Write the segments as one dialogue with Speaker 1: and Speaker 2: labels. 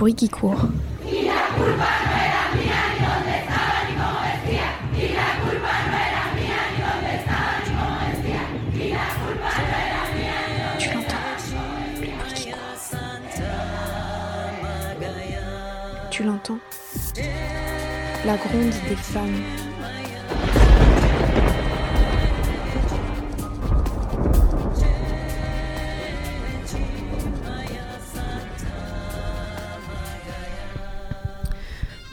Speaker 1: bruit qui court. Tu l'entends La gronde des femmes.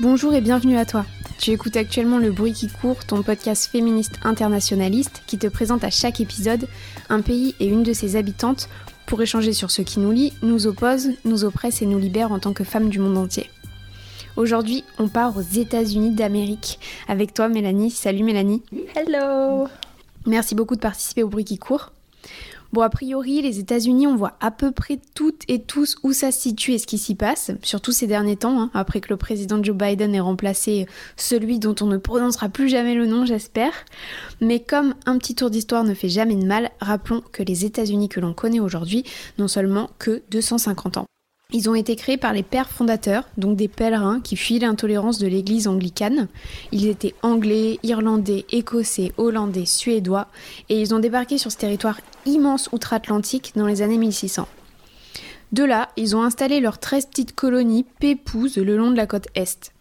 Speaker 1: Bonjour et bienvenue à toi. Tu écoutes actuellement Le Bruit qui court, ton podcast féministe internationaliste qui te présente à chaque épisode un pays et une de ses habitantes pour échanger sur ce qui nous lie, nous oppose, nous oppresse et nous libère en tant que femmes du monde entier. Aujourd'hui, on part aux États-Unis d'Amérique avec toi Mélanie. Salut Mélanie.
Speaker 2: Hello
Speaker 1: Merci beaucoup de participer au Bruit qui court. Bon, a priori, les États-Unis, on voit à peu près toutes et tous où ça se situe et ce qui s'y passe, surtout ces derniers temps, hein, après que le président Joe Biden ait remplacé celui dont on ne prononcera plus jamais le nom, j'espère. Mais comme un petit tour d'histoire ne fait jamais de mal, rappelons que les États-Unis que l'on connaît aujourd'hui n'ont seulement que 250 ans. Ils ont été créés par les pères fondateurs, donc des pèlerins qui fuient l'intolérance de l'église anglicane. Ils étaient anglais, irlandais, écossais, hollandais, suédois, et ils ont débarqué sur ce territoire immense outre-Atlantique dans les années 1600. De là, ils ont installé leurs 13 petites colonies pépouses le long de la côte Est.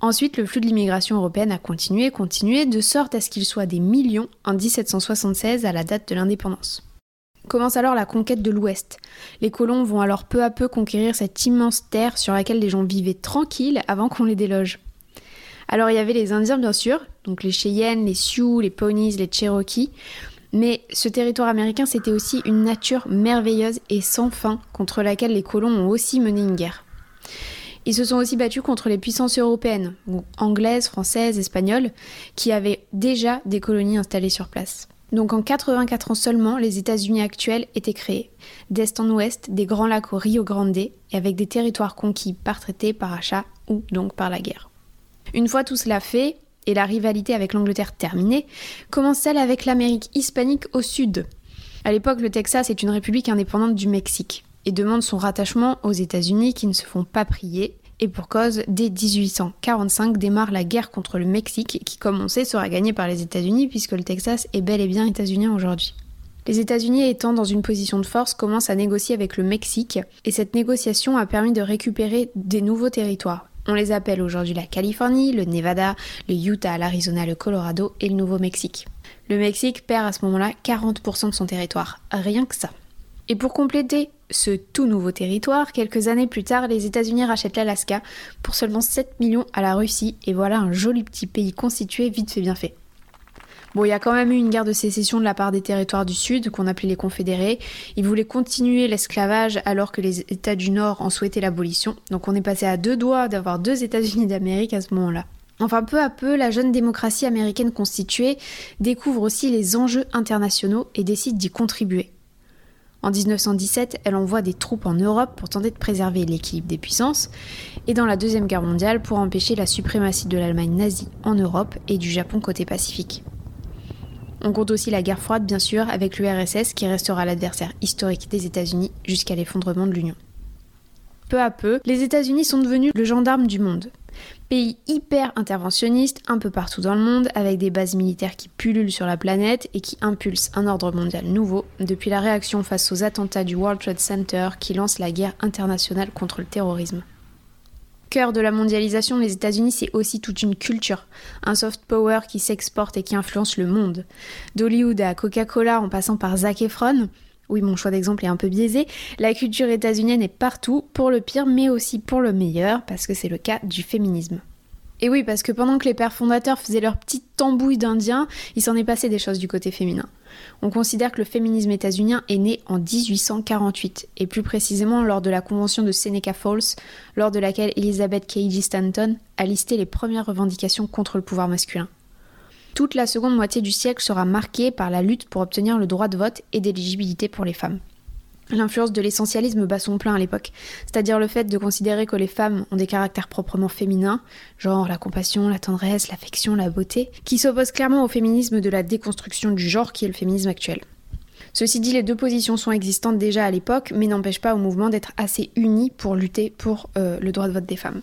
Speaker 1: Ensuite, le flux de l'immigration européenne a continué, continué, de sorte à ce qu'il soit des millions en 1776 à la date de l'indépendance. Commence alors la conquête de l'Ouest. Les colons vont alors peu à peu conquérir cette immense terre sur laquelle les gens vivaient tranquilles avant qu'on les déloge. Alors il y avait les Indiens bien sûr, donc les Cheyennes, les Sioux, les Pawnees, les Cherokees, mais ce territoire américain c'était aussi une nature merveilleuse et sans fin contre laquelle les colons ont aussi mené une guerre. Ils se sont aussi battus contre les puissances européennes, anglaises, françaises, espagnoles, qui avaient déjà des colonies installées sur place. Donc en 84 ans seulement, les États-Unis actuels étaient créés, d'est en ouest, des grands lacs au Rio Grande, et avec des territoires conquis par traité, par achat ou donc par la guerre. Une fois tout cela fait, et la rivalité avec l'Angleterre terminée, commence celle avec l'Amérique hispanique au sud? À l'époque, le Texas est une république indépendante du Mexique et demande son rattachement aux États-Unis qui ne se font pas prier et pour cause, dès 1845 démarre la guerre contre le Mexique, qui, comme on sait, sera gagnée par les États-Unis, puisque le Texas est bel et bien états-unien aujourd'hui. Les États-Unis, étant dans une position de force, commencent à négocier avec le Mexique, et cette négociation a permis de récupérer des nouveaux territoires. On les appelle aujourd'hui la Californie, le Nevada, le Utah, l'Arizona, le Colorado et le Nouveau-Mexique. Le Mexique perd à ce moment-là 40% de son territoire, rien que ça. Et pour compléter ce tout nouveau territoire, quelques années plus tard, les États-Unis rachètent l'Alaska pour seulement 7 millions à la Russie, et voilà un joli petit pays constitué vite fait bien fait. Bon, il y a quand même eu une guerre de sécession de la part des territoires du Sud, qu'on appelait les Confédérés. Ils voulaient continuer l'esclavage alors que les États du Nord en souhaitaient l'abolition. Donc on est passé à deux doigts d'avoir deux États-Unis d'Amérique à ce moment-là. Enfin, peu à peu, la jeune démocratie américaine constituée découvre aussi les enjeux internationaux et décide d'y contribuer. En 1917, elle envoie des troupes en Europe pour tenter de préserver l'équilibre des puissances, et dans la Deuxième Guerre mondiale pour empêcher la suprématie de l'Allemagne nazie en Europe et du Japon côté Pacifique. On compte aussi la guerre froide, bien sûr, avec l'URSS qui restera l'adversaire historique des États-Unis jusqu'à l'effondrement de l'Union. Peu à peu, les États-Unis sont devenus le gendarme du monde. Pays hyper interventionniste un peu partout dans le monde, avec des bases militaires qui pullulent sur la planète et qui impulsent un ordre mondial nouveau, depuis la réaction face aux attentats du World Trade Center qui lance la guerre internationale contre le terrorisme. Cœur de la mondialisation, les États-Unis, c'est aussi toute une culture, un soft power qui s'exporte et qui influence le monde. D'Hollywood à Coca-Cola en passant par Zac Efron, oui, mon choix d'exemple est un peu biaisé. La culture états-unienne est partout, pour le pire, mais aussi pour le meilleur, parce que c'est le cas du féminisme. Et oui, parce que pendant que les pères fondateurs faisaient leur petite tambouille d'indiens, il s'en est passé des choses du côté féminin. On considère que le féminisme états-unien est né en 1848, et plus précisément lors de la convention de Seneca Falls, lors de laquelle Elizabeth Cady Stanton a listé les premières revendications contre le pouvoir masculin. Toute la seconde moitié du siècle sera marquée par la lutte pour obtenir le droit de vote et d'éligibilité pour les femmes. L'influence de l'essentialisme bat son plein à l'époque, c'est-à-dire le fait de considérer que les femmes ont des caractères proprement féminins, genre la compassion, la tendresse, l'affection, la beauté, qui s'oppose clairement au féminisme de la déconstruction du genre qui est le féminisme actuel. Ceci dit, les deux positions sont existantes déjà à l'époque, mais n'empêchent pas au mouvement d'être assez uni pour lutter pour euh, le droit de vote des femmes.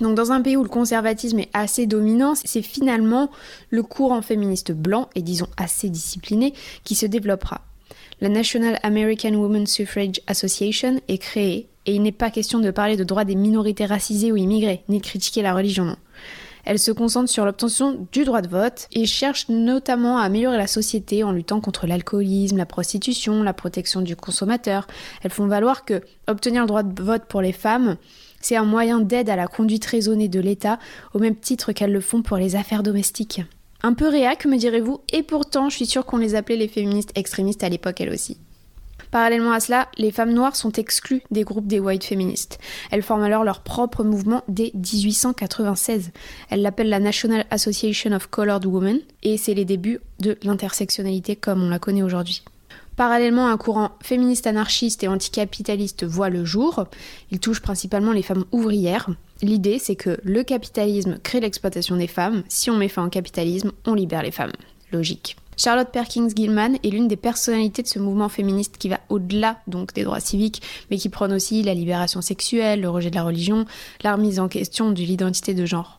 Speaker 1: Donc dans un pays où le conservatisme est assez dominant, c'est finalement le courant féministe blanc, et disons assez discipliné, qui se développera. La National American Women's Suffrage Association est créée, et il n'est pas question de parler de droits des minorités racisées ou immigrées, ni de critiquer la religion, non. Elle se concentre sur l'obtention du droit de vote et cherche notamment à améliorer la société en luttant contre l'alcoolisme, la prostitution, la protection du consommateur. Elles font valoir que obtenir le droit de vote pour les femmes, c'est un moyen d'aide à la conduite raisonnée de l'État, au même titre qu'elles le font pour les affaires domestiques. Un peu réac, me direz-vous, et pourtant je suis sûre qu'on les appelait les féministes extrémistes à l'époque elles aussi. Parallèlement à cela, les femmes noires sont exclues des groupes des white féministes. Elles forment alors leur propre mouvement dès 1896. Elles l'appellent la National Association of Colored Women et c'est les débuts de l'intersectionnalité comme on la connaît aujourd'hui. Parallèlement, un courant féministe anarchiste et anticapitaliste voit le jour. Il touche principalement les femmes ouvrières. L'idée, c'est que le capitalisme crée l'exploitation des femmes. Si on met fin au capitalisme, on libère les femmes. Logique. Charlotte Perkins Gilman est l'une des personnalités de ce mouvement féministe qui va au-delà des droits civiques, mais qui prône aussi la libération sexuelle, le rejet de la religion, la remise en question de l'identité de genre.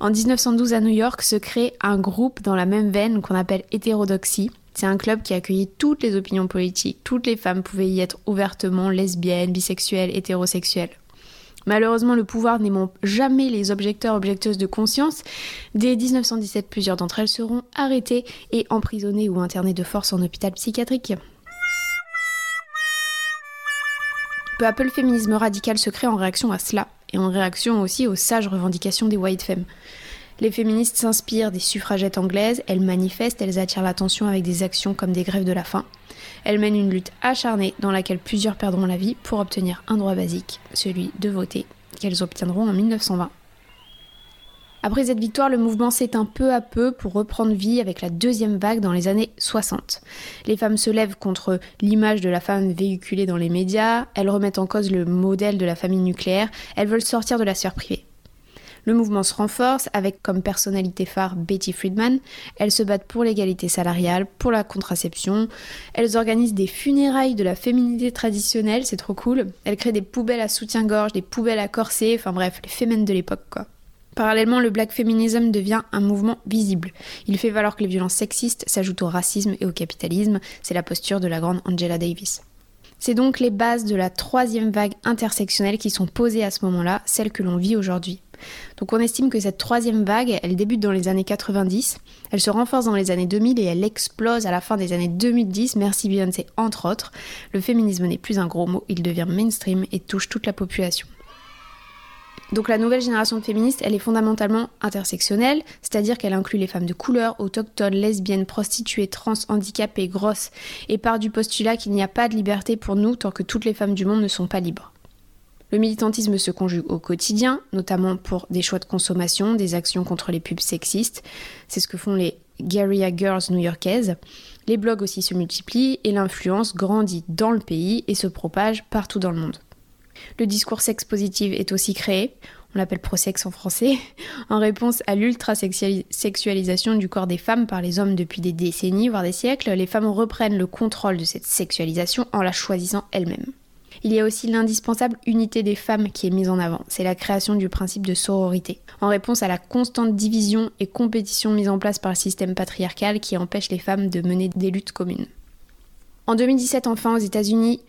Speaker 1: En 1912 à New York se crée un groupe dans la même veine qu'on appelle hétérodoxie. C'est un club qui accueillait toutes les opinions politiques, toutes les femmes pouvaient y être ouvertement lesbiennes, bisexuelles, hétérosexuelles. Malheureusement, le pouvoir n'aimant jamais les objecteurs objecteuses de conscience, dès 1917, plusieurs d'entre elles seront arrêtées et emprisonnées ou internées de force en hôpital psychiatrique. Peu à peu, le féminisme radical se crée en réaction à cela, et en réaction aussi aux sages revendications des white femmes. Les féministes s'inspirent des suffragettes anglaises, elles manifestent, elles attirent l'attention avec des actions comme des grèves de la faim. Elles mènent une lutte acharnée dans laquelle plusieurs perdront la vie pour obtenir un droit basique, celui de voter, qu'elles obtiendront en 1920. Après cette victoire, le mouvement s'éteint peu à peu pour reprendre vie avec la deuxième vague dans les années 60. Les femmes se lèvent contre l'image de la femme véhiculée dans les médias, elles remettent en cause le modèle de la famille nucléaire, elles veulent sortir de la sphère privée. Le mouvement se renforce avec comme personnalité phare Betty Friedman. Elles se battent pour l'égalité salariale, pour la contraception. Elles organisent des funérailles de la féminité traditionnelle, c'est trop cool. Elles créent des poubelles à soutien-gorge, des poubelles à corset, enfin bref, les fémènes de l'époque quoi. Parallèlement, le black feminism devient un mouvement visible. Il fait valoir que les violences sexistes s'ajoutent au racisme et au capitalisme. C'est la posture de la grande Angela Davis. C'est donc les bases de la troisième vague intersectionnelle qui sont posées à ce moment-là, celle que l'on vit aujourd'hui. Donc on estime que cette troisième vague, elle débute dans les années 90, elle se renforce dans les années 2000 et elle explose à la fin des années 2010, merci Beyoncé entre autres. Le féminisme n'est plus un gros mot, il devient mainstream et touche toute la population. Donc la nouvelle génération de féministes, elle est fondamentalement intersectionnelle, c'est-à-dire qu'elle inclut les femmes de couleur, autochtones, lesbiennes, prostituées, trans, handicapées, grosses, et part du postulat qu'il n'y a pas de liberté pour nous tant que toutes les femmes du monde ne sont pas libres. Le militantisme se conjugue au quotidien, notamment pour des choix de consommation, des actions contre les pubs sexistes. C'est ce que font les Guerrilla Girls new-yorkaises. Les blogs aussi se multiplient et l'influence grandit dans le pays et se propage partout dans le monde. Le discours sex positive est aussi créé, on l'appelle pro-sex en français, en réponse à l'ultra-sexualisation du corps des femmes par les hommes depuis des décennies, voire des siècles. Les femmes reprennent le contrôle de cette sexualisation en la choisissant elles-mêmes. Il y a aussi l'indispensable unité des femmes qui est mise en avant. C'est la création du principe de sororité, en réponse à la constante division et compétition mise en place par le système patriarcal qui empêche les femmes de mener des luttes communes. En 2017, enfin, aux États-Unis,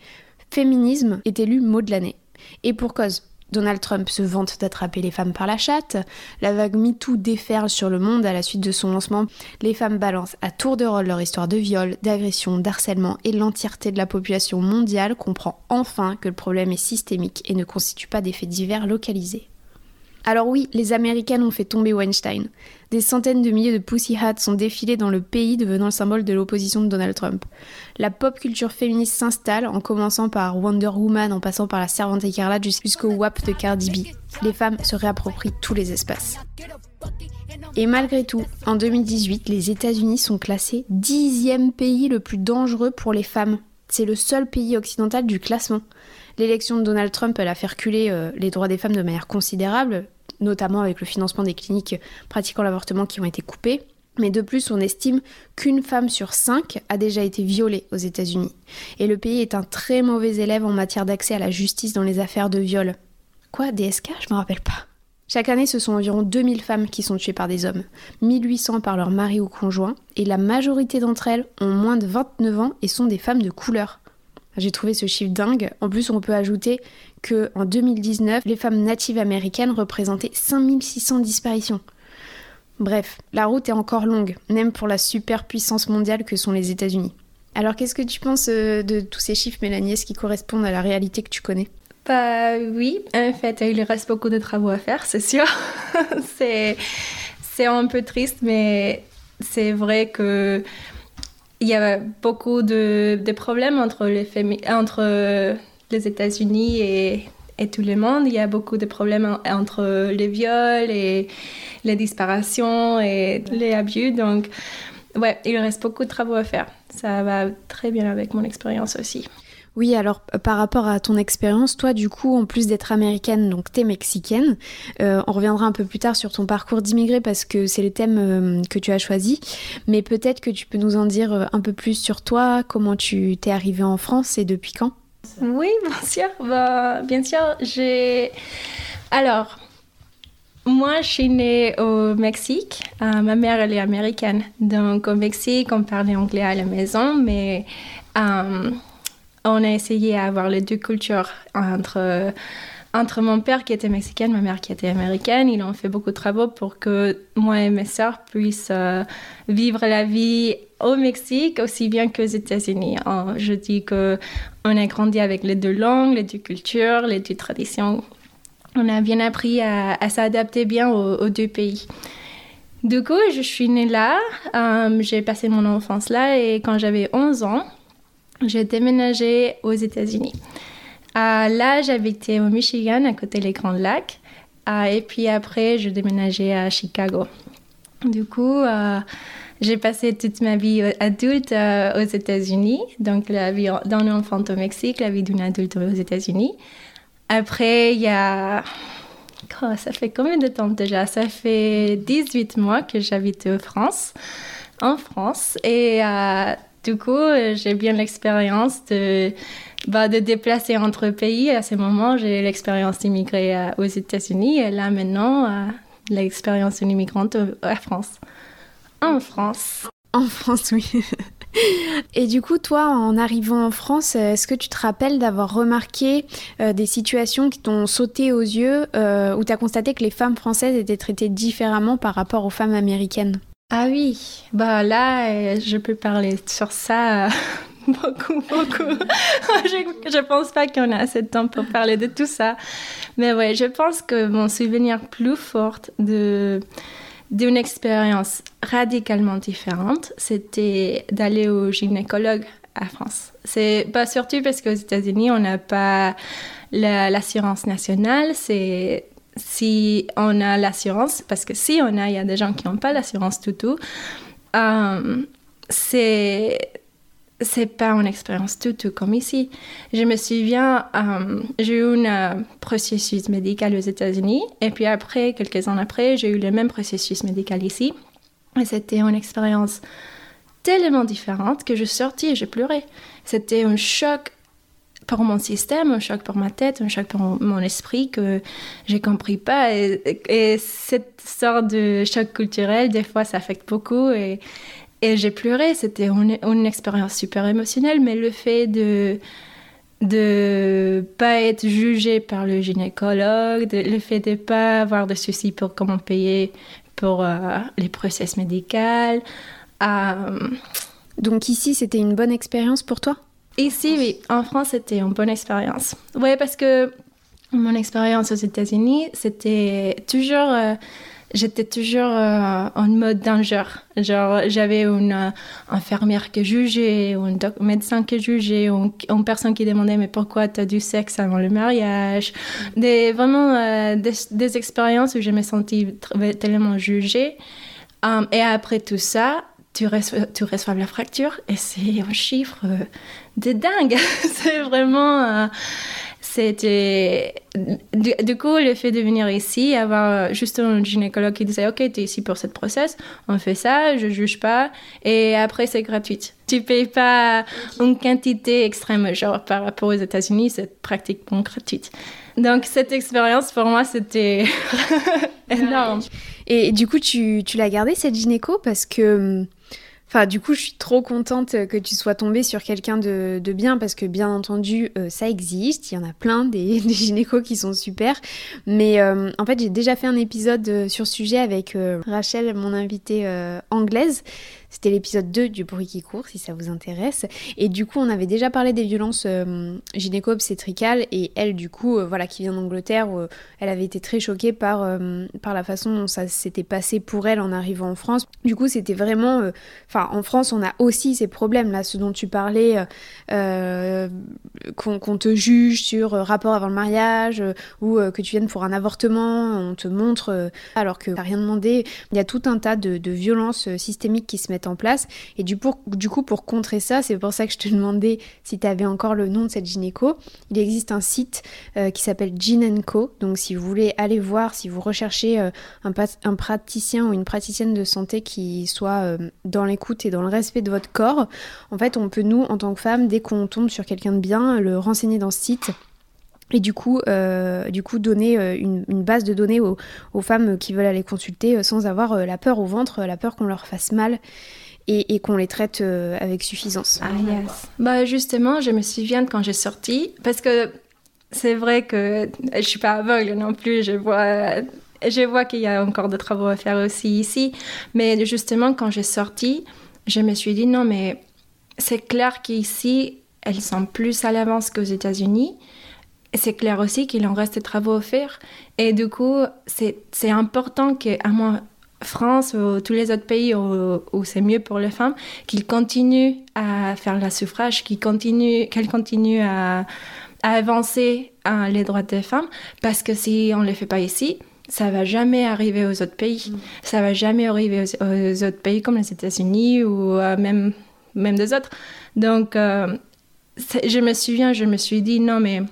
Speaker 1: féminisme est élu mot de l'année. Et pour cause, Donald Trump se vante d'attraper les femmes par la chatte, la vague MeToo déferle sur le monde à la suite de son lancement, les femmes balancent à tour de rôle leur histoire de viol, d'agression, d'harcèlement et l'entièreté de la population mondiale comprend enfin que le problème est systémique et ne constitue pas d'effets divers localisés. Alors oui, les Américaines ont fait tomber Weinstein. Des centaines de milliers de Pussy Hats sont défilés dans le pays devenant le symbole de l'opposition de Donald Trump. La pop culture féministe s'installe en commençant par Wonder Woman en passant par la servante écarlate jusqu'au WAP de Cardi B. Les femmes se réapproprient tous les espaces. Et malgré tout, en 2018, les États-Unis sont classés dixième pays le plus dangereux pour les femmes. C'est le seul pays occidental du classement. L'élection de Donald Trump, elle a fait reculer euh, les droits des femmes de manière considérable, notamment avec le financement des cliniques pratiquant l'avortement qui ont été coupées. Mais de plus, on estime qu'une femme sur cinq a déjà été violée aux États-Unis. Et le pays est un très mauvais élève en matière d'accès à la justice dans les affaires de viol. Quoi, DSK Je me rappelle pas. Chaque année, ce sont environ 2000 femmes qui sont tuées par des hommes, 1800 par leur mari ou conjoint, et la majorité d'entre elles ont moins de 29 ans et sont des femmes de couleur. J'ai trouvé ce chiffre dingue. En plus, on peut ajouter que en 2019, les femmes natives américaines représentaient 5600 disparitions. Bref, la route est encore longue, même pour la superpuissance mondiale que sont les États-Unis. Alors, qu'est-ce que tu penses euh, de tous ces chiffres, Mélanie? Est-ce qui correspondent à la réalité que tu connais?
Speaker 2: Bah oui, en fait, il reste beaucoup de travaux à faire, c'est sûr. c'est, c'est un peu triste, mais c'est vrai que il y a beaucoup de, problèmes entre les, entre les États-Unis et, et, tout le monde. Il y a beaucoup de problèmes entre les viols et les disparitions et les abus. Donc, ouais, il reste beaucoup de travaux à faire. Ça va très bien avec mon expérience aussi.
Speaker 1: Oui, alors euh, par rapport à ton expérience, toi du coup, en plus d'être américaine, donc t'es mexicaine, euh, on reviendra un peu plus tard sur ton parcours d'immigré parce que c'est le thème euh, que tu as choisi, mais peut-être que tu peux nous en dire un peu plus sur toi, comment tu t'es arrivée en France et depuis quand?
Speaker 2: Oui, bien sûr, bah, bien sûr, j'ai... Alors, moi, je suis née au Mexique. ma mère, elle est américaine. Donc, au Mexique, on parlait anglais à la maison, mais on a essayé d'avoir les deux cultures entre, entre mon père qui était mexicain, ma mère qui était américaine. Ils ont fait beaucoup de travaux pour que moi et mes sœurs puissent euh, vivre la vie au Mexique aussi bien qu'aux États-Unis. Je dis que on a grandi avec les deux langues, les deux cultures, les deux traditions. On a bien appris à, s'adapter bien aux, deux pays. Du coup, je suis née là, euh, j'ai passé mon enfance là et quand j'avais 11 ans, j'ai déménagé aux États-Unis. là, j'habitais au Michigan, à côté des Grands Lacs. et puis après, je déménageais à Chicago. Du coup, euh, j'ai passé toute ma vie adulte euh, aux États-Unis, donc la vie d'un enfant au Mexique, la vie d'une adulte aux États-Unis. Après, il y a... Oh, ça fait combien de temps déjà? Ça fait 18 mois que j'habite en France, en France. Et euh, du coup, euh, j'ai bien l'expérience de, bah, de déplacer entre pays. À ce moment, j'ai l'expérience d'immigrer euh, aux États-Unis et là maintenant, euh, l'expérience d'une immigrante en France. En France.
Speaker 1: En France, oui. Et du coup, toi, en arrivant en France, est-ce que tu te rappelles d'avoir remarqué des situations qui t'ont sauté aux yeux, où tu as constaté que les femmes françaises étaient traitées différemment par rapport aux femmes américaines?
Speaker 2: Ah oui, bah là, euh, je peux parler sur ça euh, beaucoup, beaucoup. je, pense pas qu'on a assez de temps pour parler de tout ça. Mais ouais, je pense que mon souvenir plus fort de d'une expérience radicalement différente, c'était d'aller au gynécologue à France. C'est pas surtout parce qu'aux États-Unis, on n'a pas l'assurance nationale, c'est si on a l'assurance, parce que si on a, il y a des gens qui n'ont pas l'assurance tout tout, euh, c'est c'est pas une expérience tout tout comme ici. Je me souviens, euh, j'ai eu un euh, processus médical aux États-Unis et puis après, quelques années après, j'ai eu le même processus médical ici. Et c'était une expérience tellement différente que je sortis et j'ai pleuré. C'était un choc pour mon système, un choc pour ma tête, un choc pour mon esprit que j'ai compris pas. Et, cette sorte de choc culturel, des fois, ça affecte beaucoup. Et, j'ai pleuré. C'était une, une, expérience super émotionnelle, mais le fait de de pas être jugé par le gynécologue, le fait de pas avoir de soucis pour comment payer pour euh, les process médicaux. Euh,
Speaker 1: Donc ici, c'était une bonne expérience pour toi?
Speaker 2: Ici, oui. En France, c'était une bonne expérience. Oui, parce que mon expérience aux États-Unis, c'était toujours. Euh, j'étais toujours euh, en mode danger. Genre, j'avais une euh, infirmière qui jugeait, un médecin qui jugeait, ou une personne qui demandait Mais pourquoi tu as du sexe avant le mariage? Des, Vraiment des, des, expériences où je me sentais tellement jugée. et après tout ça, tu reçois, tu reçois la fracture et c'est un chiffre de dingue. c'est vraiment. Euh, c'était du, coup le fait de venir ici avoir juste un gynécologue qui disait ok tu es ici pour cette process on fait ça je juge pas et après c'est gratuit tu payes pas une quantité extrême genre par rapport aux États-Unis c'est pratiquement gratuite donc cette expérience pour moi c'était énorme
Speaker 1: et du coup tu, l'as gardé cette gynéco parce que Enfin, du coup, je suis trop contente que tu sois tombée sur quelqu'un de, bien parce que, bien entendu, euh, ça existe. Il y en a plein des, gynécos qui sont super. Mais euh, en fait, j'ai déjà fait un épisode euh, sur ce sujet avec Rachel, mon invitée anglaise. C'était l'épisode 2 du bruit qui court, si ça vous intéresse. Et du coup, on avait déjà parlé des violences euh, gynéco-obstétricales. Et elle, du coup, euh, voilà, qui vient d'Angleterre, euh, elle avait été très choquée par, par la façon dont ça s'était passé pour elle en arrivant en France. Du coup, c'était vraiment... Enfin, en France, on a aussi ces problèmes, là, ce dont tu parlais, qu'on te juge sur rapport avant le mariage, ou que tu viennes pour un avortement, on te montre, alors que t'as rien demandé. Il y a tout un tas de, de violences systémiques qui se mettent en place. Et du, coup, pour contrer ça, c'est pour ça que je te demandais si tu avais encore le nom de cette gynéco. Il existe un site euh, qui s'appelle Co. Donc si vous voulez aller voir, si vous recherchez euh, un, praticien ou une praticienne de santé qui soit euh, dans l'écoute et dans le respect de votre corps, en fait, on peut nous, en tant que femme, dès qu'on tombe sur quelqu'un de bien, le renseigner dans ce site et du coup, coup donner une, base de données aux, femmes qui veulent aller consulter sans avoir la peur au ventre, la peur qu'on leur fasse mal et, qu'on les traite euh, avec suffisance.
Speaker 2: Ah yes. Bah justement, je me souviens quand j'ai sorti, parce que c'est vrai que je suis pas aveugle non plus, je vois, je vois qu'il y a encore de travaux à faire aussi ici, mais justement quand j'ai sorti, je me suis dit non mais c'est clair qu'ici elles sont plus à l'avance qu'aux États-Unis. C'est clair aussi qu'il en reste des travaux à faire. Et du coup, c'est important qu'à moi, France ou tous les autres pays où, c'est mieux pour les femmes, qu'ils continuent à faire la suffrage, qu'elles continuent, qu'elles continuent à, avancer les droits des femmes, parce que si on ne les fait pas ici, ça va jamais arriver aux autres pays. Mm. Ça va jamais arriver aux, autres pays comme les États-Unis ou euh, même, même des autres. Donc, euh, je me souviens, je me suis dit, non, mais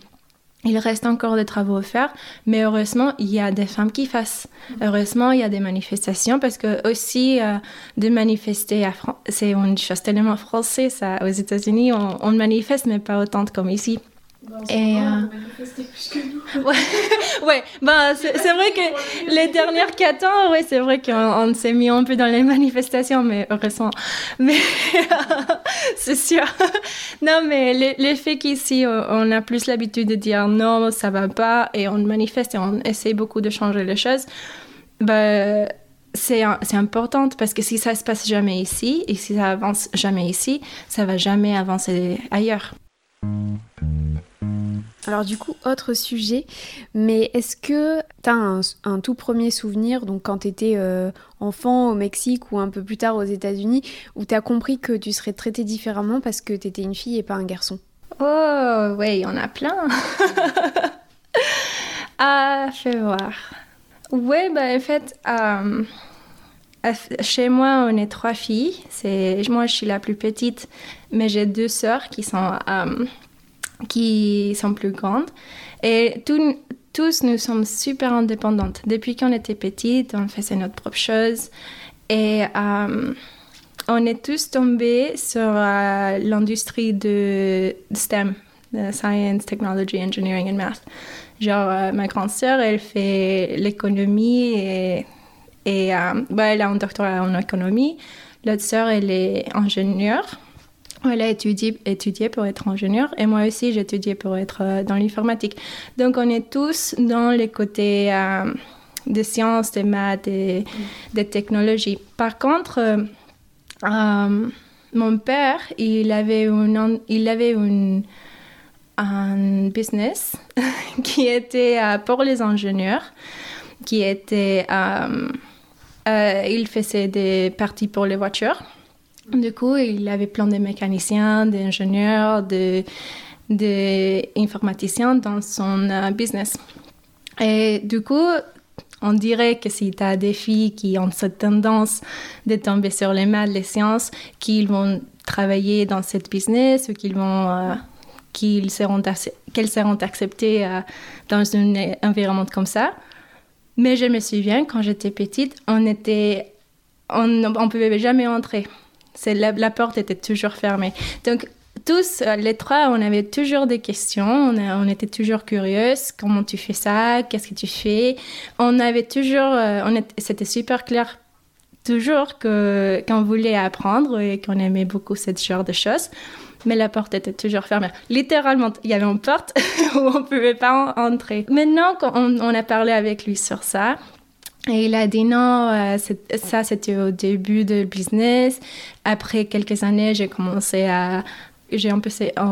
Speaker 2: il reste encore des travaux à faire, mais heureusement, il y a des femmes qui fassent. Heureusement, il y a des manifestations parce que aussi, euh, de manifester, c'est une chose tellement française. Ça. Aux États-Unis, on, on manifeste, mais pas autant comme ici
Speaker 1: et euh... plus que nous.
Speaker 2: ouais, ouais. Ben, c'est vrai que les dernières quatre ans, ouais, c'est vrai qu'on s'est mis un peu dans les manifestations, mais heureusement. Mais c'est sûr. non, mais l'effet qu'ici, on a plus l'habitude de dire non, ça va pas, et on manifeste et on essaie beaucoup de changer les choses. Ben, c'est important parce que si ça se passe jamais ici et si ça avance jamais ici, ça va jamais avancer ailleurs.
Speaker 1: Alors du coup, autre sujet, mais est-ce que tu as un, tout premier souvenir, donc quand tu euh, enfant au Mexique ou un peu plus tard aux États-Unis, où tu as compris que tu serais traitée différemment parce que tu étais une fille et pas un garçon?
Speaker 2: Oh, oui, il y en a plein. ah, fais voir. Oui, bah, en fait, euh, chez moi, on est trois filles. Moi, je suis la plus petite, mais j'ai deux sœurs qui sont... Euh, qui sont plus grandes. Et tous, nous sommes super indépendantes. Depuis qu'on était petites, on faisait notre propre chose. Et euh, on est tous tombés sur euh, l'industrie de STEM, de Science, Technology, Engineering and Math. Genre, ma grande sœur, elle fait l'économie et, et bah, elle a un doctorat en économie. L'autre sœur, elle est ingénieure elle a étudié, pour être ingénieur et moi aussi j'ai étudié pour être euh, dans l'informatique. Donc on est tous dans les côtés euh, des sciences, des maths des technologies. Par contre, euh, mon père, il avait, il avait une, un business qui était pour les ingénieurs, qui était... il faisait des parties pour les voitures. Du coup, il avait plein de mécaniciens, d'ingénieurs, d'informaticiens dans son euh, business. Et du coup, on dirait que si tu as des filles qui ont cette tendance de tomber sur les maths, les sciences, qu'ils vont travailler dans cette business ou qu'ils vont euh, qu'ils seront, qu'elles seront acceptées dans un environnement comme ça. Mais je me souviens, quand j'étais petite, on était, on ne pouvait jamais entrer. La, la, porte était toujours fermée. Donc, tous, euh, les trois, on avait toujours des questions. On, était toujours curieuses. Comment tu fais ça? Qu'est-ce que tu fais? On avait toujours, euh, c'était super clair toujours qu'on voulait apprendre et qu'on aimait beaucoup ce genre de choses. Mais la porte était toujours fermée. Littéralement, il y avait une porte où on ne pouvait pas entrer. Maintenant, quand on, a parlé avec lui sur ça, et il a dit non, euh, ça c'était au début de business. Après quelques années, j'ai commencé à j'ai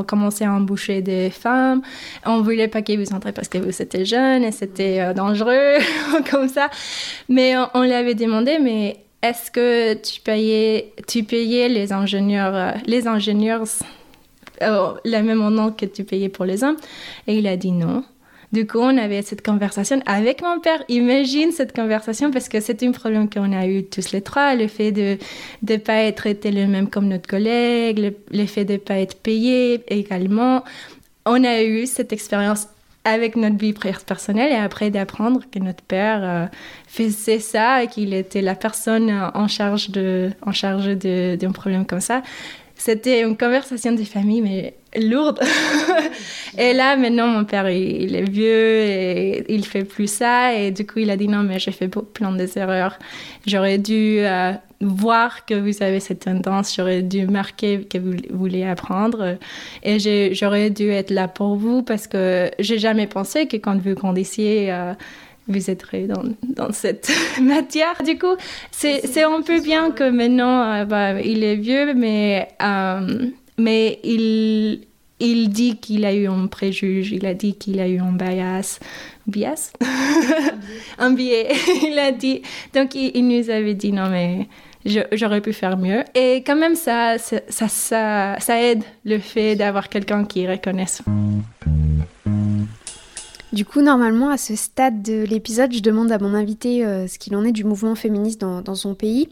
Speaker 2: commencé à embaucher des femmes. On voulait pas qu'ils vous entrez parce que vous étiez jeune et c'était euh, dangereux, comme ça. Mais on, on lui avait demandé, mais est-ce que tu payais, tu payais les ingénieurs, euh, les ingénieurs euh, la même nom que tu payais pour les hommes Et il a dit non. Du coup, on avait cette conversation avec mon père. Imagine cette conversation parce que c'est un problème qu'on a eu tous les trois, le fait de ne pas être traité le même comme notre collègue, le, fait de ne pas être payé également. On a eu cette expérience avec notre vie personnelle et après d'apprendre que notre père euh, faisait ça et qu'il était la personne en charge d'un problème comme ça c'était une conversation de famille, mais lourde. et là, maintenant, mon père, il, est vieux et il fait plus ça. Et du coup, il a dit non, mais j'ai fait plein d'erreurs. J'aurais dû euh, voir que vous avez cette tendance. J'aurais dû marquer que vous voulez apprendre. Et j'aurais dû être là pour vous parce que j'ai jamais pensé que quand vous grandissiez, euh, vous êtes dans, dans cette matière. Du coup, c'est un peu bien que maintenant, euh, bah, il est vieux, mais, euh, mais il, il dit qu'il a eu un préjuge, il a dit qu'il a eu un bias. Bias? Un biais. il a dit. Donc, il, nous avait dit non, mais j'aurais pu faire mieux. Et quand même, ça, ça, ça, ça aide le fait d'avoir quelqu'un qui reconnaisse.
Speaker 1: Du coup, normalement, à ce stade de l'épisode, je demande à mon invité euh, ce qu'il en est du mouvement féministe dans, son pays.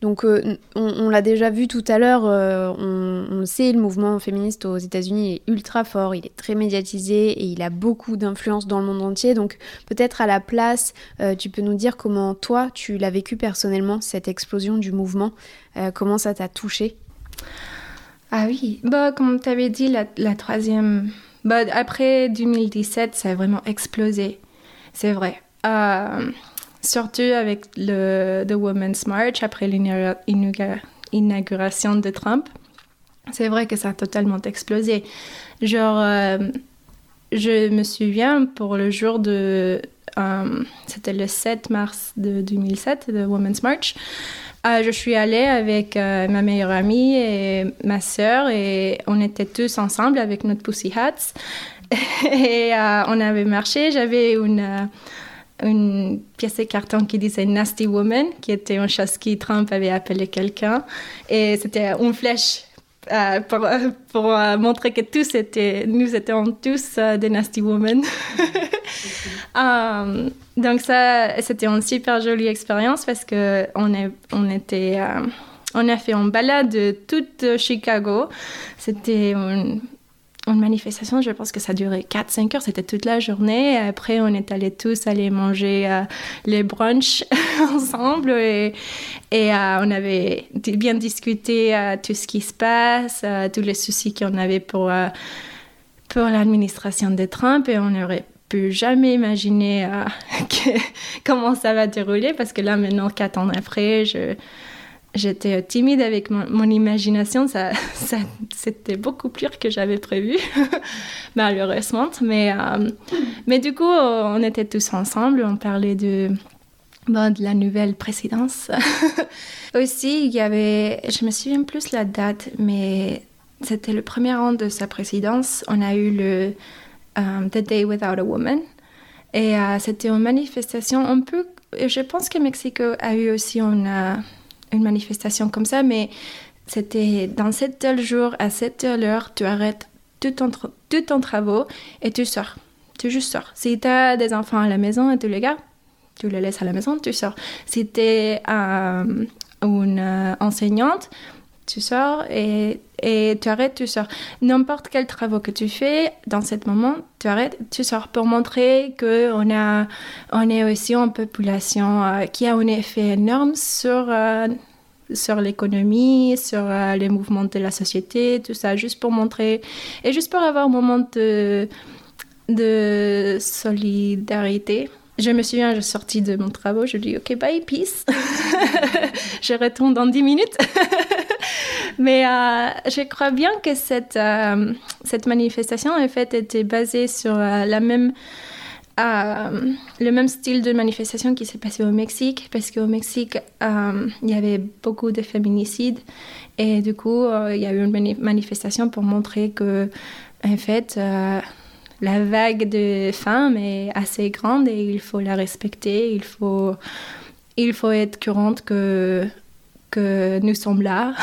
Speaker 1: Donc, euh, on, l'a déjà vu tout à l'heure, euh, on, le sait, le mouvement féministe aux États-Unis est ultra fort, il est très médiatisé et il a beaucoup d'influence dans le monde entier. Donc, peut-être à la place, tu peux nous dire comment toi, tu l'as vécu personnellement, cette explosion du mouvement, comment ça t'a touché?
Speaker 2: Ah oui, bah, comme tu avais dit, la, la troisième bah, après 2017, ça a vraiment explosé. C'est vrai. Euh, surtout avec le The Women's March, après l'inauguration de Trump. C'est vrai que ça a totalement explosé. Genre, euh, je me souviens pour le jour de. Euh, c'était le 7 mars de 2007, The Women's March. Ah, je suis allée avec euh, ma meilleure amie et ma sœur et on était tous ensemble avec notre Pussy Hats. et euh, on avait marché. J'avais une, euh, une pièce de carton qui disait Nasty Woman, qui était une chose qui Trump avait appelé quelqu'un. Et c'était une flèche euh, pour, euh, pour euh, montrer que tous étaient, nous étions tous des Nasty Women. um, donc ça, c'était une super jolie expérience parce que on, est, on était, on a fait une balade de toute Chicago. C'était une une manifestation, je pense que ça durait 4-5 heures, c'était toute la journée. Après, on est allés tous aller manger euh, les brunchs ensemble et, euh, on avait bien discuté euh, tout ce qui se passe, tous les soucis qu'on avait pour, pour l'administration de Trump et on n'aurait pu jamais imaginer comment ça va dérouler parce que là, maintenant, 4 ans après, je j'étais timide avec mon, imagination. Ça, c'était beaucoup pire que j'avais prévu, malheureusement. Mais, euh, mais du coup, on était tous ensemble. On parlait de, de la nouvelle présidence. Aussi, il y avait, je me souviens plus la date, mais c'était le premier an de sa présidence. On a eu le um, The Day Without a Woman. Et euh, c'était une manifestation un peu. Je pense que Mexico a eu aussi une une manifestation comme ça, mais c'était dans cet tel jour, à cette telle heure, tu arrêtes tout ton, tout ton travaux et tu sors. Tu juste sors. Si tu as des enfants à la maison et tu les gardes, tu les laisses à la maison, tu sors. Si tu es euh, une euh, enseignante, tu sors et et tu arrêtes, tu sors. N'importe quel travail que tu fais dans ce moment, tu arrêtes, tu sors pour montrer qu'on on est aussi une population euh, qui a un effet énorme sur, euh, sur l'économie, sur euh, les mouvements de la société, tout ça, juste pour montrer et juste pour avoir un moment de, de solidarité. Je me souviens, je sortis de mon travail, je dis OK, bye, peace. je retourne dans 10 minutes. Mais euh, je crois bien que cette, euh, cette manifestation, en fait, était basée sur euh, la même, le même style de manifestation qui s'est passé au Mexique, parce qu'au Mexique, il y avait beaucoup de féminicides. Et du coup, il y a eu une manifestation pour montrer que, en fait, la vague de femmes est assez grande et il faut la respecter. Il faut, il faut être courante que que nous sommes là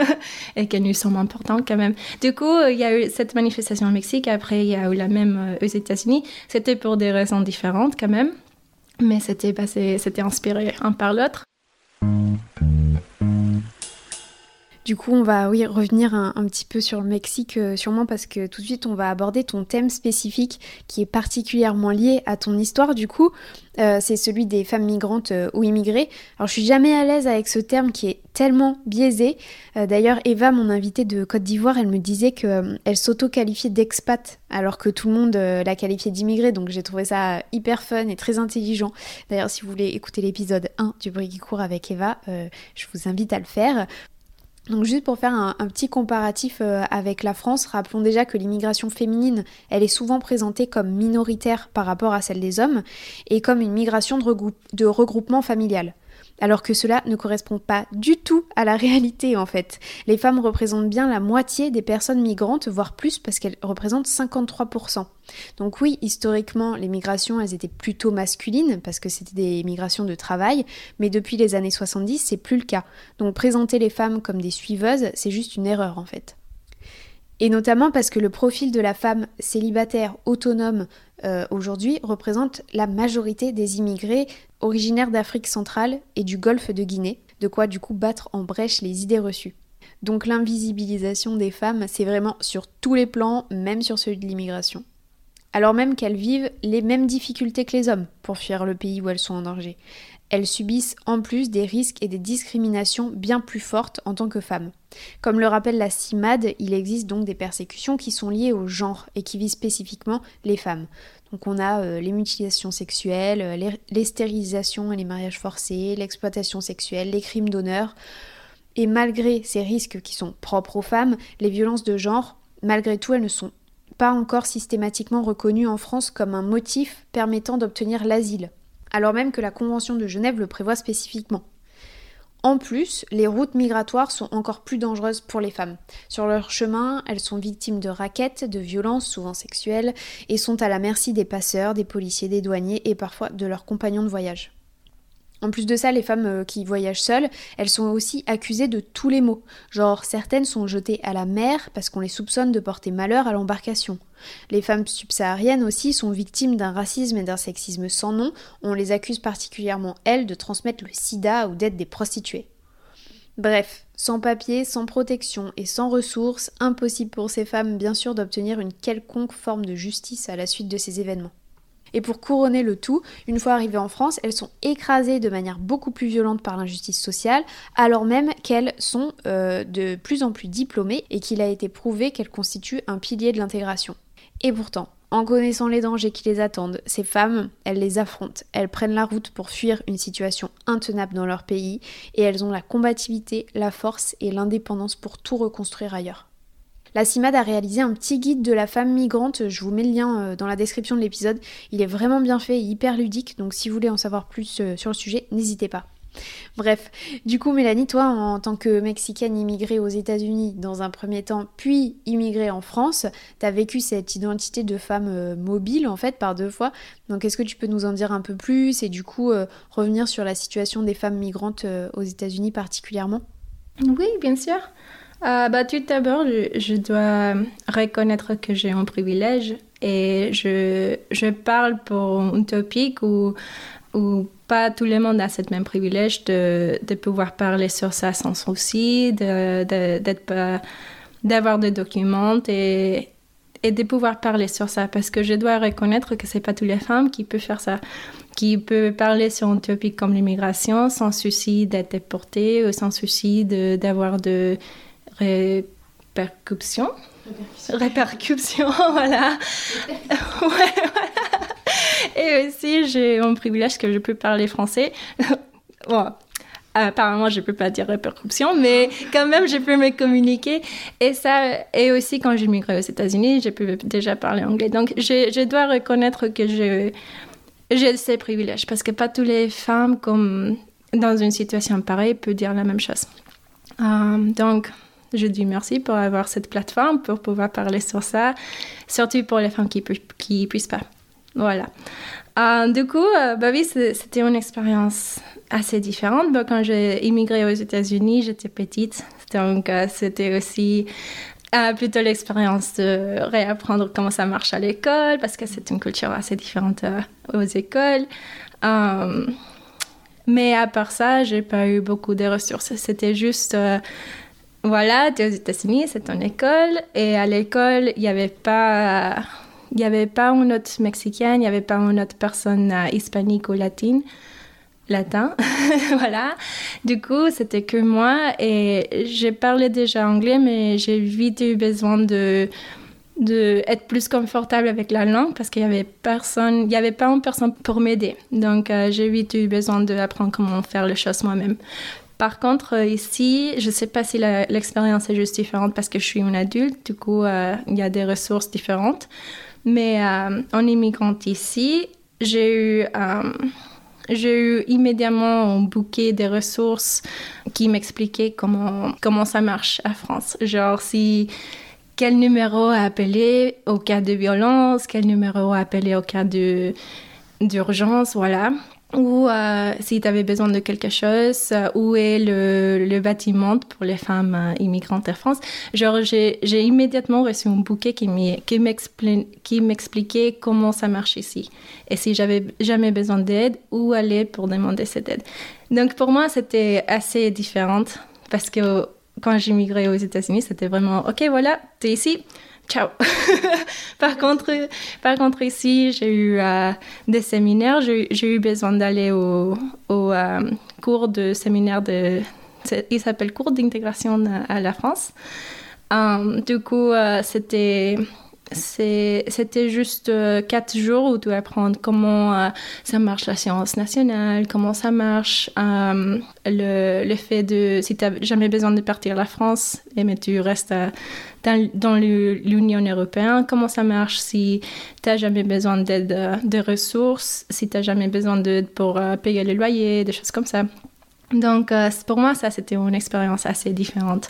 Speaker 2: et que nous sommes importants quand même. Du coup, il y a eu cette manifestation au Mexique, après il y a eu la même euh, aux États-Unis. C'était pour des raisons différentes quand même, mais c'était c'était inspiré un par l'autre.
Speaker 1: Du coup, on va oui, revenir un, petit peu sur le Mexique, euh, sûrement parce que tout de suite, on va aborder ton thème spécifique qui est particulièrement lié à ton histoire. Du coup, euh, c'est celui des femmes migrantes euh, ou immigrées. Alors, je suis jamais à l'aise avec ce terme qui est tellement biaisé. D'ailleurs, Eva, mon invitée de Côte d'Ivoire, elle me disait qu'elle s'auto-qualifiait d'expat alors que tout le monde la qualifiait d'immigrée. Donc, j'ai trouvé ça hyper fun et très intelligent. D'ailleurs, si vous voulez écouter l'épisode 1 du bruit qui court avec Eva, je vous invite à le faire. Donc juste pour faire un, petit comparatif euh, avec la France, rappelons déjà que l'immigration féminine, elle est souvent présentée comme minoritaire par rapport à celle des hommes et comme une migration de regroupement familial alors que cela ne correspond pas du tout à la réalité en fait. Les femmes représentent bien la moitié des personnes migrantes, voire plus parce qu'elles représentent 53%. Donc oui, historiquement, les migrations, elles étaient plutôt masculines parce que c'était des migrations de travail, mais depuis les années 70, c'est plus le cas. Donc présenter les femmes comme des suiveuses, c'est juste une erreur en fait. Et notamment parce que le profil de la femme célibataire autonome euh, aujourd'hui représente la majorité des immigrés originaires d'Afrique centrale et du golfe de Guinée, de quoi du coup battre en brèche les idées reçues. Donc l'invisibilisation des femmes, c'est vraiment sur tous les plans, même sur celui de l'immigration. Alors même qu'elles vivent les mêmes difficultés que les hommes pour fuir le pays où elles sont en danger. Elles subissent en plus des risques et des discriminations bien plus fortes en tant que femmes. Comme le rappelle la CIMAD, il existe donc des persécutions qui sont liées au genre et qui visent spécifiquement les femmes. Donc on a euh, les mutilations sexuelles, euh, les, les, stérilisations et les mariages forcés, l'exploitation sexuelle, les crimes d'honneur. Et malgré ces risques qui sont propres aux femmes, les violences de genre, malgré tout, elles ne sont pas encore systématiquement reconnues en France comme un motif permettant d'obtenir l'asile alors même que la Convention de Genève le prévoit spécifiquement. En plus, les routes migratoires sont encore plus dangereuses pour les femmes. Sur leur chemin, elles sont victimes de raquettes, de violences, souvent sexuelles, et sont à la merci des passeurs, des policiers, des douaniers et parfois de leurs compagnons de voyage. En plus de ça, les femmes euh, qui voyagent seules, elles sont aussi accusées de tous les maux. Genre, certaines sont jetées à la mer parce qu'on les soupçonne de porter malheur à l'embarcation. Les femmes subsahariennes aussi sont victimes d'un racisme et d'un sexisme sans nom. On les accuse particulièrement, elles, de transmettre le sida ou d'être des prostituées. Bref, sans papier, sans protection et sans ressources, impossible pour ces femmes bien sûr d'obtenir une quelconque forme de justice à la suite de ces événements. Et pour couronner le tout, une fois arrivées en France, elles sont écrasées de manière beaucoup plus violente par l'injustice sociale, alors même qu'elles sont euh, de plus en plus diplômées et qu'il a été prouvé qu'elles constituent un pilier de l'intégration. Et pourtant, en connaissant les dangers qui les attendent, ces femmes, elles les affrontent, elles prennent la route pour fuir une situation intenable dans leur pays, et elles ont la combativité, la force et l'indépendance pour tout reconstruire ailleurs. La CIMAD a réalisé un petit guide de la femme migrante, je vous mets le lien euh, dans la description de l'épisode. Il est vraiment bien fait et hyper ludique, donc si vous voulez en savoir plus euh, sur le sujet, n'hésitez pas. Bref, du coup Mélanie, toi en tant que Mexicaine immigrée aux États-Unis dans un premier temps, puis immigrée en France, t'as vécu cette identité de femme euh, mobile en fait par deux fois. Donc est-ce que tu peux nous en dire un peu plus et du coup revenir sur la situation des femmes migrantes aux États-Unis particulièrement?
Speaker 2: Oui, bien sûr. Euh, bah, Tout d'abord, je, dois reconnaître que j'ai un privilège et je, je parle pour un topic où, où pas tout le monde a ce même privilège de, de pouvoir parler sur ça sans souci, d'être de, d'avoir des documents et, et de pouvoir parler sur ça. Parce que je dois reconnaître que c'est pas toutes les femmes qui peuvent faire ça qui peuvent parler sur un topic comme l'immigration sans souci d'être déportée ou sans souci d'avoir de, répercussions répercussions voilà. Ouais, voilà. Et aussi j'ai un privilège que je peux parler français. Bon apparemment, je ne peux pas dire répercussion, mais quand même, je peux me communiquer. Et ça, et aussi quand j'ai migré aux États-Unis, j'ai pu déjà parler anglais. Donc, je, je dois reconnaître que je, j'ai ces privilèges parce que pas toutes les femmes, comme dans une situation pareille, peuvent dire la même chose. Euh, donc, je dis merci pour avoir cette plateforme, pour pouvoir parler sur ça, surtout pour les femmes qui ne puissent pas. Voilà. Euh, du coup, euh, bah oui, c'était une expérience assez différente. Bah, quand j'ai immigré aux États-Unis, j'étais petite, donc euh, c'était aussi plutôt l'expérience de réapprendre comment ça marche à l'école, parce que c'est une culture assez différente aux écoles. mais à part ça, j'ai pas eu beaucoup de ressources. C'était juste voilà, tu es aux États-Unis, c'est ton école, et à l'école, il n'y avait pas il n'y avait pas une autre mexicaine, il n'y avait pas une autre personne euh, hispanique ou latine, latin, voilà. Du coup, c'était que moi et j'ai parlé déjà anglais, mais j'ai vite eu besoin de de être plus confortable avec la langue parce qu'il y avait personne, il y avait pas une personne pour m'aider. Donc euh, j'ai vite eu besoin d'apprendre comment faire les choses moi-même. Par contre, euh, ici, je ne sais pas si l'expérience est juste différente parce que je suis une adulte, du coup, il y a des ressources différentes. Mais euh, en immigrant ici, j'ai eu, euh, eu immédiatement un bouquet de ressources qui m'expliquaient comment, comment ça marche à France. Genre, si quel numéro appeler au cas de violence, quel numéro appeler au cas d'urgence, voilà ou euh, si tu avais besoin de quelque chose, euh, où est le, bâtiment pour les femmes euh, immigrantes en France? Genre, j'ai immédiatement reçu un bouquet qui m'expliquait comment ça marche ici. Et si j'avais jamais besoin d'aide, où aller pour demander cette aide? Donc, pour moi, c'était assez différent parce que quand j'immigrais aux États-Unis, c'était vraiment, OK, voilà, tu es ici, ciao. par, contre, par contre, ici, j'ai eu euh, des séminaires. J'ai eu besoin d'aller au, euh, cours de séminaire de. Il s'appelle cours d'intégration à la France. Euh, du coup, c'était c'était juste quatre jours où tu apprends comment ça marche la science nationale, comment ça marche le, le, fait de, si tu n'as jamais besoin de partir à la France, et mais tu restes à, dans, l'Union européenne, comment ça marche si tu n'as jamais besoin d'aide euh, de ressources, si tu n'as jamais besoin d'aide pour euh, payer le loyer, des choses comme ça. Donc, euh, pour moi, ça, c'était une expérience assez différente.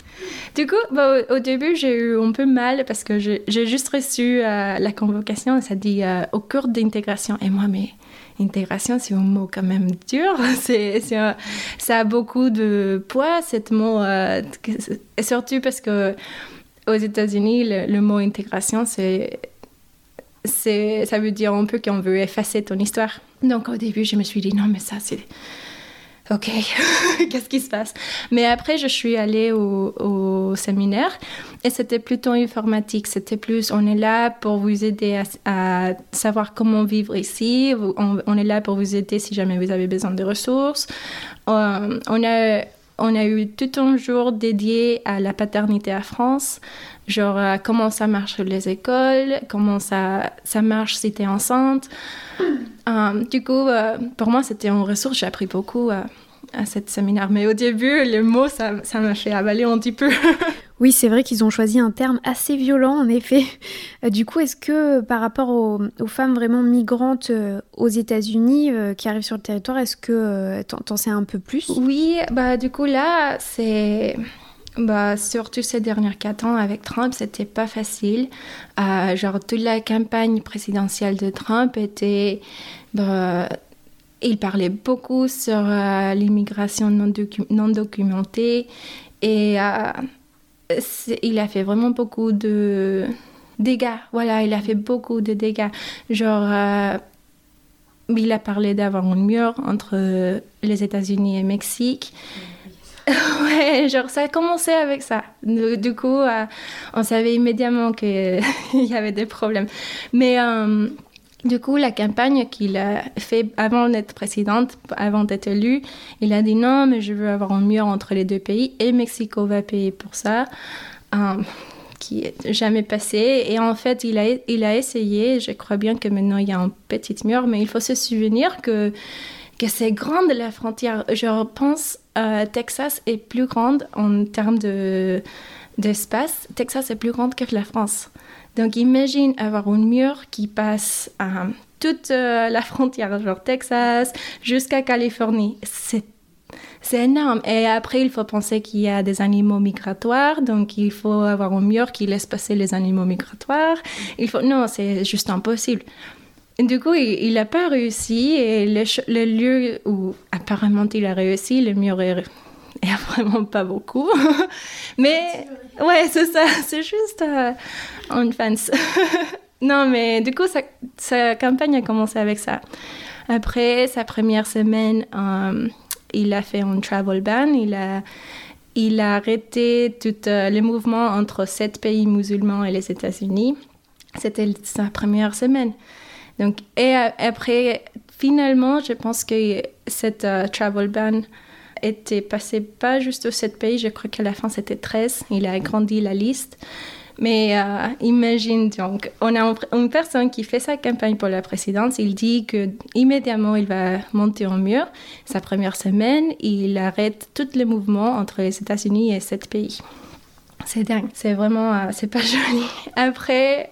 Speaker 2: Du coup, bah, au, début, j'ai eu un peu mal parce que j'ai juste reçu la convocation, ça dit au cours d'intégration. Et moi, mais intégration, c'est un mot quand même dur. c'est, ça a beaucoup de poids, ce mot. et surtout parce que aux États-Unis, le, mot intégration, c'est, ça veut dire un peu qu'on veut effacer ton histoire. Donc au début, je me suis dit non, mais ça, c'est. Ok, qu'est-ce qui se passe? Mais après, je suis allée au, séminaire et c'était plutôt informatique. C'était plus, on est là pour vous aider à, savoir comment vivre ici. On, on, est là pour vous aider si jamais vous avez besoin de ressources. Euh, on a on a eu tout un jour dédié à la paternité à France, genre euh, comment ça marche les écoles, comment ça, ça marche si tu es enceinte. Euh, du coup, euh, pour moi, c'était une ressource, j'ai appris beaucoup à cette séminaire. Mais au début, le mot, ça m'a fait avaler un petit peu.
Speaker 1: Oui, c'est vrai qu'ils ont choisi un terme assez violent, en effet. Euh, du coup, est-ce que par rapport aux, femmes vraiment migrantes euh, aux États-Unis euh, qui arrivent sur le territoire, est-ce que t'en sais un peu plus?
Speaker 2: Oui, bah du coup là, c'est bah, surtout ces dernières quatre ans avec Trump, c'était pas facile. genre, toute la campagne présidentielle de Trump était. Bah, il parlait beaucoup sur l'immigration non, documentée et il a fait vraiment beaucoup de dégâts. Voilà, il a fait beaucoup de dégâts. Genre, euh, il a parlé d'avoir un mur entre les États-Unis et Mexique. ouais, genre ça a commencé avec ça. Du, coup, euh, on savait immédiatement qu'il y avait des problèmes. Mais euh, du coup, la campagne qu'il a fait avant d'être présidente, avant d'être élue, il a dit non, mais je veux avoir un mur entre les deux pays et Mexico va payer pour ça. Euh, qui n'est jamais passé. Et en fait, il a, il a essayé. Je crois bien que maintenant il y a un petit mur, mais il faut se souvenir que que c'est grande la frontière. Je pense euh, Texas est plus grande en termes de d'espace. Texas est plus grande que la France. Donc imagine avoir un mur qui passe toute euh, la frontière, genre Texas jusqu'à Californie. C'est c'est énorme. Et après, il faut penser qu'il y a des animaux migratoires, donc il faut avoir un mur qui laisse passer les animaux migratoires. Il faut non, c'est juste impossible. Du coup, il n'a pas réussi et le, lieu où apparemment il a réussi, le mur est, vraiment pas beaucoup. mais ouais, c'est ça, c'est juste euh, une fence. non, mais du coup, sa, campagne a commencé avec ça. Après sa première semaine, euh, il a fait un travel ban, il a, il a arrêté tous euh, les mouvements entre sept pays musulmans et les États-Unis. C'était sa première semaine. Donc, et après, finalement, je pense que cette euh, travel ban était passé pas juste aux 7 pays, je crois qu'à la fin c'était 13. Il a agrandi la liste. Mais euh, imagine donc, on a une personne qui fait sa campagne pour la présidence. Il dit que immédiatement il va monter en mur. Sa première semaine, il arrête tous les mouvements entre les États-Unis et sept pays. C'est dingue. C'est vraiment, euh, c'est pas joli. Après,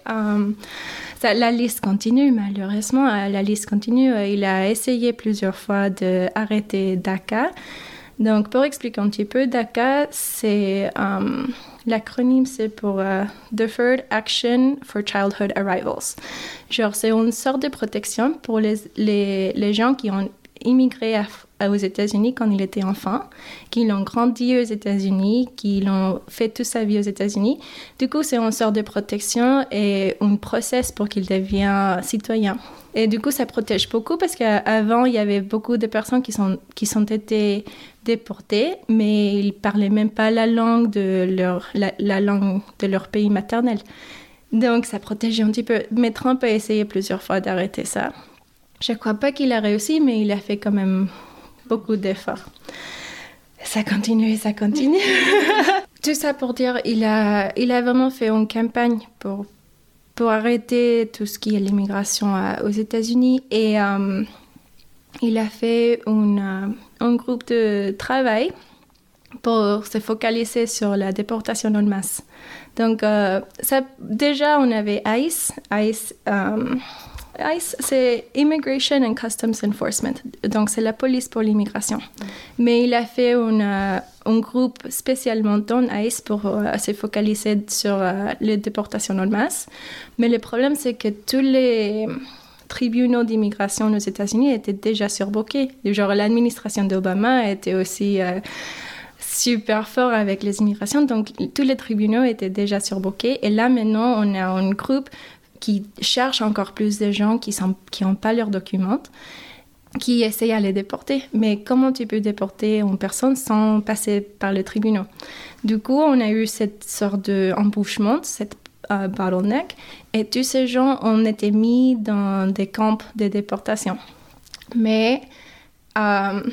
Speaker 2: la liste continue, malheureusement, euh, la liste continue. Euh, il a essayé plusieurs fois d'arrêter DACA. Donc, pour expliquer un petit peu, DACA, c'est euh, l'acronyme, c'est pour Deferred Action for Childhood Arrivals. Genre, c'est une sorte de protection pour les, les, les gens qui ont immigré à aux États-Unis quand il était enfant, qu'il ont grandi aux États-Unis, qu'il ont fait toute sa vie aux États-Unis. Du coup, c'est une sorte de protection et un process pour qu'il devienne citoyen. Et du coup, ça protège beaucoup parce qu'avant, il y avait beaucoup de personnes qui sont, qui sont été déportées, mais ils parlaient même pas la langue de leur, la, langue de leur pays maternel. Donc, ça protégeait un petit peu. Mais Trump a essayé plusieurs fois d'arrêter ça. Je ne crois pas qu'il a réussi, mais il a fait quand même beaucoup d'efforts. Ça continue et ça continue. Tout ça pour dire, il a, il a vraiment fait une campagne pour, pour arrêter tout ce qui est l'immigration aux États-Unis et euh, il a fait une, euh, un groupe de travail pour se focaliser sur la déportation en masse. Donc, euh, ça, déjà, on avait ICE. ICE ICE, c'est Immigration and Customs Enforcement, donc c'est la police pour l'immigration. Mais il a fait une, un groupe spécialement dans ICE pour euh, se focaliser sur euh, les déportations en masse. Mais le problème, c'est que tous les tribunaux d'immigration aux États-Unis étaient déjà surbookés. Genre, l'administration d'Obama était aussi euh, super fort avec les immigrations, donc tous les tribunaux étaient déjà surbookés. Et là, maintenant, on a un groupe qui cherchent encore plus de gens qui n'ont pas leurs documents, qui essayent à les déporter. Mais comment tu peux déporter une personne sans passer par le tribunal? Du coup, on a eu cette sorte d'embouchement, cette euh, bottleneck, et tous ces gens ont été mis dans des camps de déportation. Mais euh,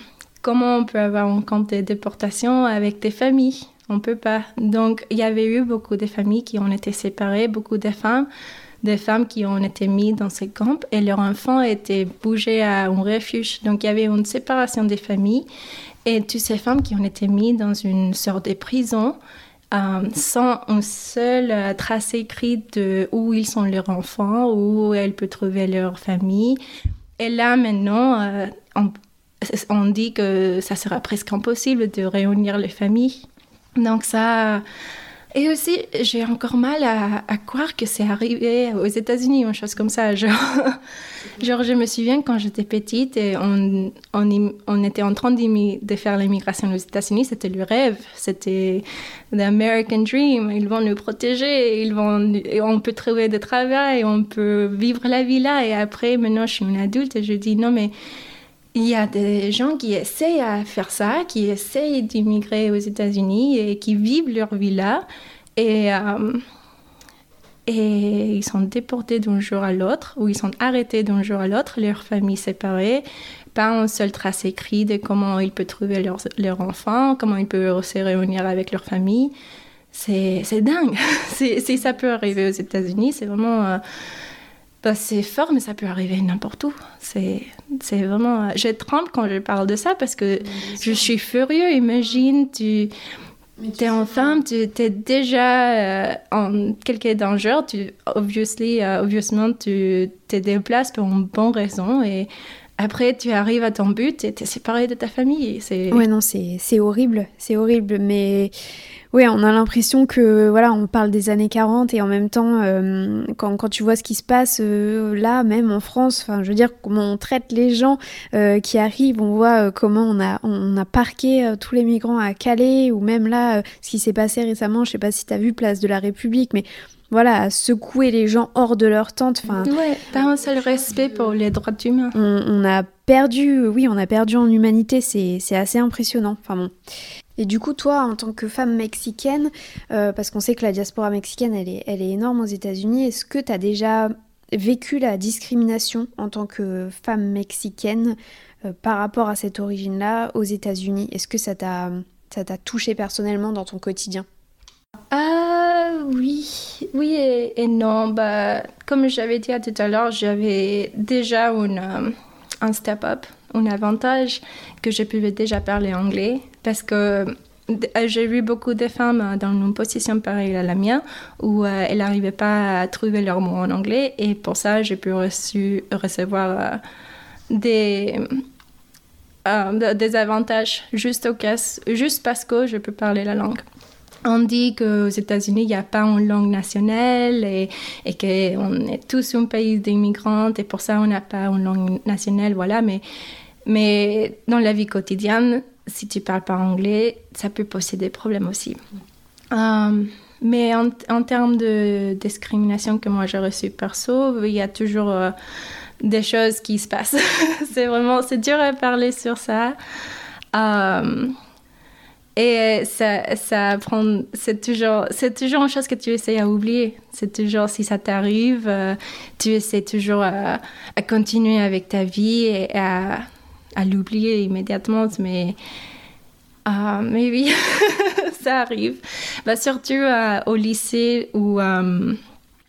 Speaker 2: comment on peut avoir un camp de déportation avec des familles? On peut pas. Donc, il y avait eu beaucoup de familles qui ont été séparées, beaucoup de femmes des femmes qui ont été mises dans ces camps et leurs enfants étaient bougés à un refuge. Donc il y avait une séparation des familles et toutes ces femmes qui ont été mises dans une sorte de prison euh, sans un seul euh, trace écrite de où ils sont leurs enfants, où elles peuvent trouver leur famille. Et là maintenant, euh, on, on, dit que ça sera presque impossible de réunir les familles. Donc ça, et aussi, j'ai encore mal à, croire que c'est arrivé aux États-Unis, une chose comme ça. Genre, genre je me souviens quand j'étais petite et on, on, on, était en train de faire l'immigration aux États-Unis, c'était le rêve, c'était l'American Dream. Ils vont nous protéger, ils vont, on peut trouver du travail, on peut vivre la vie là. Et après, maintenant, je suis une adulte et je dis non, mais il y a des gens qui essayent à faire ça, qui essayent d'immigrer aux États-Unis et qui vivent leur vie là. Et, euh, et ils sont déportés d'un jour à l'autre, ou ils sont arrêtés d'un jour à l'autre, leurs familles séparées, pas un seul trace écrit de comment ils peuvent trouver leurs leur enfants, comment ils peuvent se réunir avec leur famille. C'est dingue. si ça peut arriver aux États-Unis, c'est vraiment. Euh, bah, c'est fort, mais ça peut arriver n'importe où. C'est vraiment. Euh, je tremble quand je parle de ça parce que je suis furieux. Imagine, tu tu es en femme, tu es déjà euh, en quelque danger, tu, obviously, uh, obviously, tu te déplaces pour une bonne raison et après tu arrives à ton but et tu es séparé de ta famille.
Speaker 1: Ouais, non, c'est horrible, c'est horrible, mais oui, on a l'impression que voilà, on parle des années 40 et en même temps, euh, quand, quand, tu vois ce qui se passe euh, là, même en France, enfin, je veux dire comment on traite les gens euh, qui arrivent, on voit comment on a on a parqué tous les migrants à Calais ou même là, ce qui s'est passé récemment, je sais pas si tu vu Place de la République, mais voilà, secouer les gens hors de leur tente. Enfin,
Speaker 2: ouais, pas un seul respect pour les droits humains.
Speaker 1: On, on, a perdu, oui, on a perdu en humanité, c'est assez impressionnant. Enfin bon. Et du coup, toi, en tant que femme mexicaine, euh, parce qu'on sait que la diaspora mexicaine, elle est, elle est énorme aux États-Unis, est-ce que tu as déjà vécu la discrimination en tant que femme mexicaine euh, par rapport à cette origine-là aux États-Unis? Est-ce que ça t'a touché personnellement dans ton quotidien?
Speaker 2: Ah oui, oui et, non. Bah, comme j'avais dit tout à l'heure, j'avais déjà euh, un step-up un avantage que je pouvais déjà parler anglais parce que euh, j'ai vu beaucoup de femmes dans une position pareille à la mienne où euh, elles n'arrivaient pas à trouver leurs mots en anglais et pour ça j'ai pu recevoir euh, des, des avantages juste, au cas, juste parce que je peux parler la langue. On dit qu'aux États-Unis, il n'y a pas une langue nationale et, et qu'on est tous un pays d'immigrants et pour ça, on n'a pas une langue nationale, voilà. Mais mais dans la vie quotidienne, si tu parles pas anglais, ça peut poser des problèmes aussi. Euh, mais en, en, termes de discrimination que moi j'ai reçue perso, il y a toujours euh, des choses qui se passent. c'est vraiment, c'est dur à parler sur ça. Euh, et ça, ça prend, c'est toujours, c'est toujours une chose que tu essaies à oublier. C'est toujours, si ça t'arrive, tu essaies toujours à, à, continuer avec ta vie et à, l'oublier immédiatement, mais, euh, mais oui, ça arrive. Bah, surtout euh, au lycée où, euh,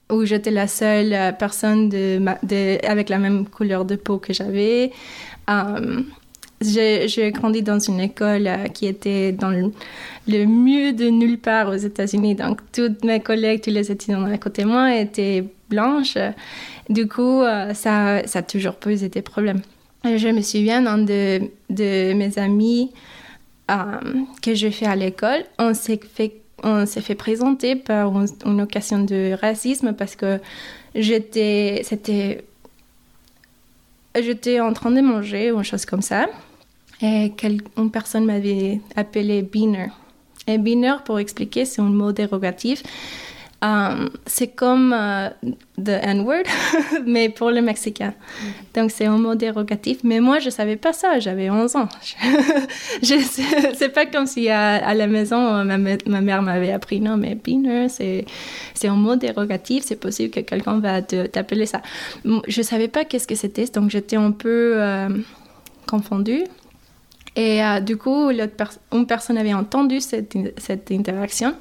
Speaker 2: où j'étais la seule personne de, avec la même couleur de peau que j'avais. J'ai grandi dans une école qui était dans le, le, mieux de nulle part aux États-Unis. Donc, toutes mes collègues, tous les étudiants à côté de moi étaient blanches. Du coup, ça, ça a toujours posé des problèmes. Je me souviens d'un de, mes amis euh, que je fais à l'école, on s'est fait, on présenter par une, occasion de racisme parce que j'étais, c'était, j'étais en train de manger ou une chose comme ça et une personne m'avait appelé beaner. Et beaner, pour expliquer, c'est un mot dérogatif Um, c'est comme uh, the N-word, mais pour le Mexicain. Mm. Donc, c'est un mot dérogatif. Mais moi, je ne savais pas ça. J'avais 11 ans. je, c'est pas comme si à, la maison, ma, ma mère m'avait appris, non, mais beaner, c'est, c'est un mot dérogatif. C'est possible que quelqu'un va t'appeler ça. Je ne savais pas qu'est-ce que c'était. Donc, j'étais un peu euh, confondue. Et euh, du coup, une personne avait entendu cette, interaction.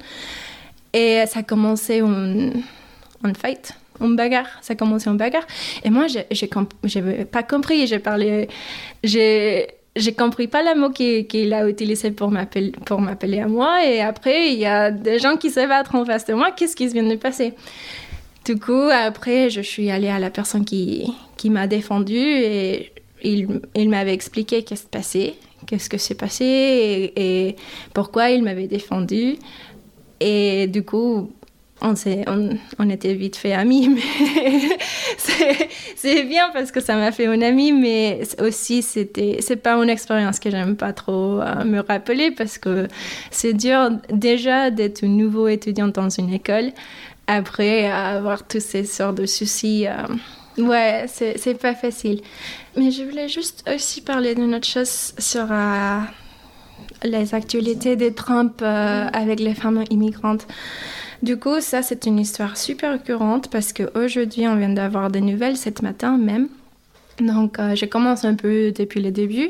Speaker 2: Et ça a commencé en, fight, en bagarre. Ça a en bagarre. Et moi, je n'ai pas compris. J'ai parlé. J'ai. Compris pas le mot qu'il a utilisé pour m'appeler à moi. Et après, il y a des gens qui se battent en face de moi. Qu'est-ce qui vient de passer? Du coup, après, je suis allée à la personne qui, qui m'a défendue et il, il m'avait expliqué qu'est-ce qui s'est passé, qu'est-ce que s'est passé et, pourquoi il m'avait défendue. Et du coup, on, on, on, était vite fait amis, mais c'est bien parce que ça m'a fait une amie, mais aussi c'était c'est pas une expérience que j'aime pas trop euh, me rappeler parce que c'est dur déjà d'être nouveau étudiant dans une école après avoir tous ces sortes de soucis. Euh, Ouais, c'est pas facile. Mais je voulais juste aussi parler d'une autre chose sur euh, les actualités de Trump euh, avec les femmes immigrantes. Du coup, ça, c'est une histoire super courante parce qu'aujourd'hui, on vient d'avoir des nouvelles, ce matin même. Donc, euh, je commence un peu depuis le début.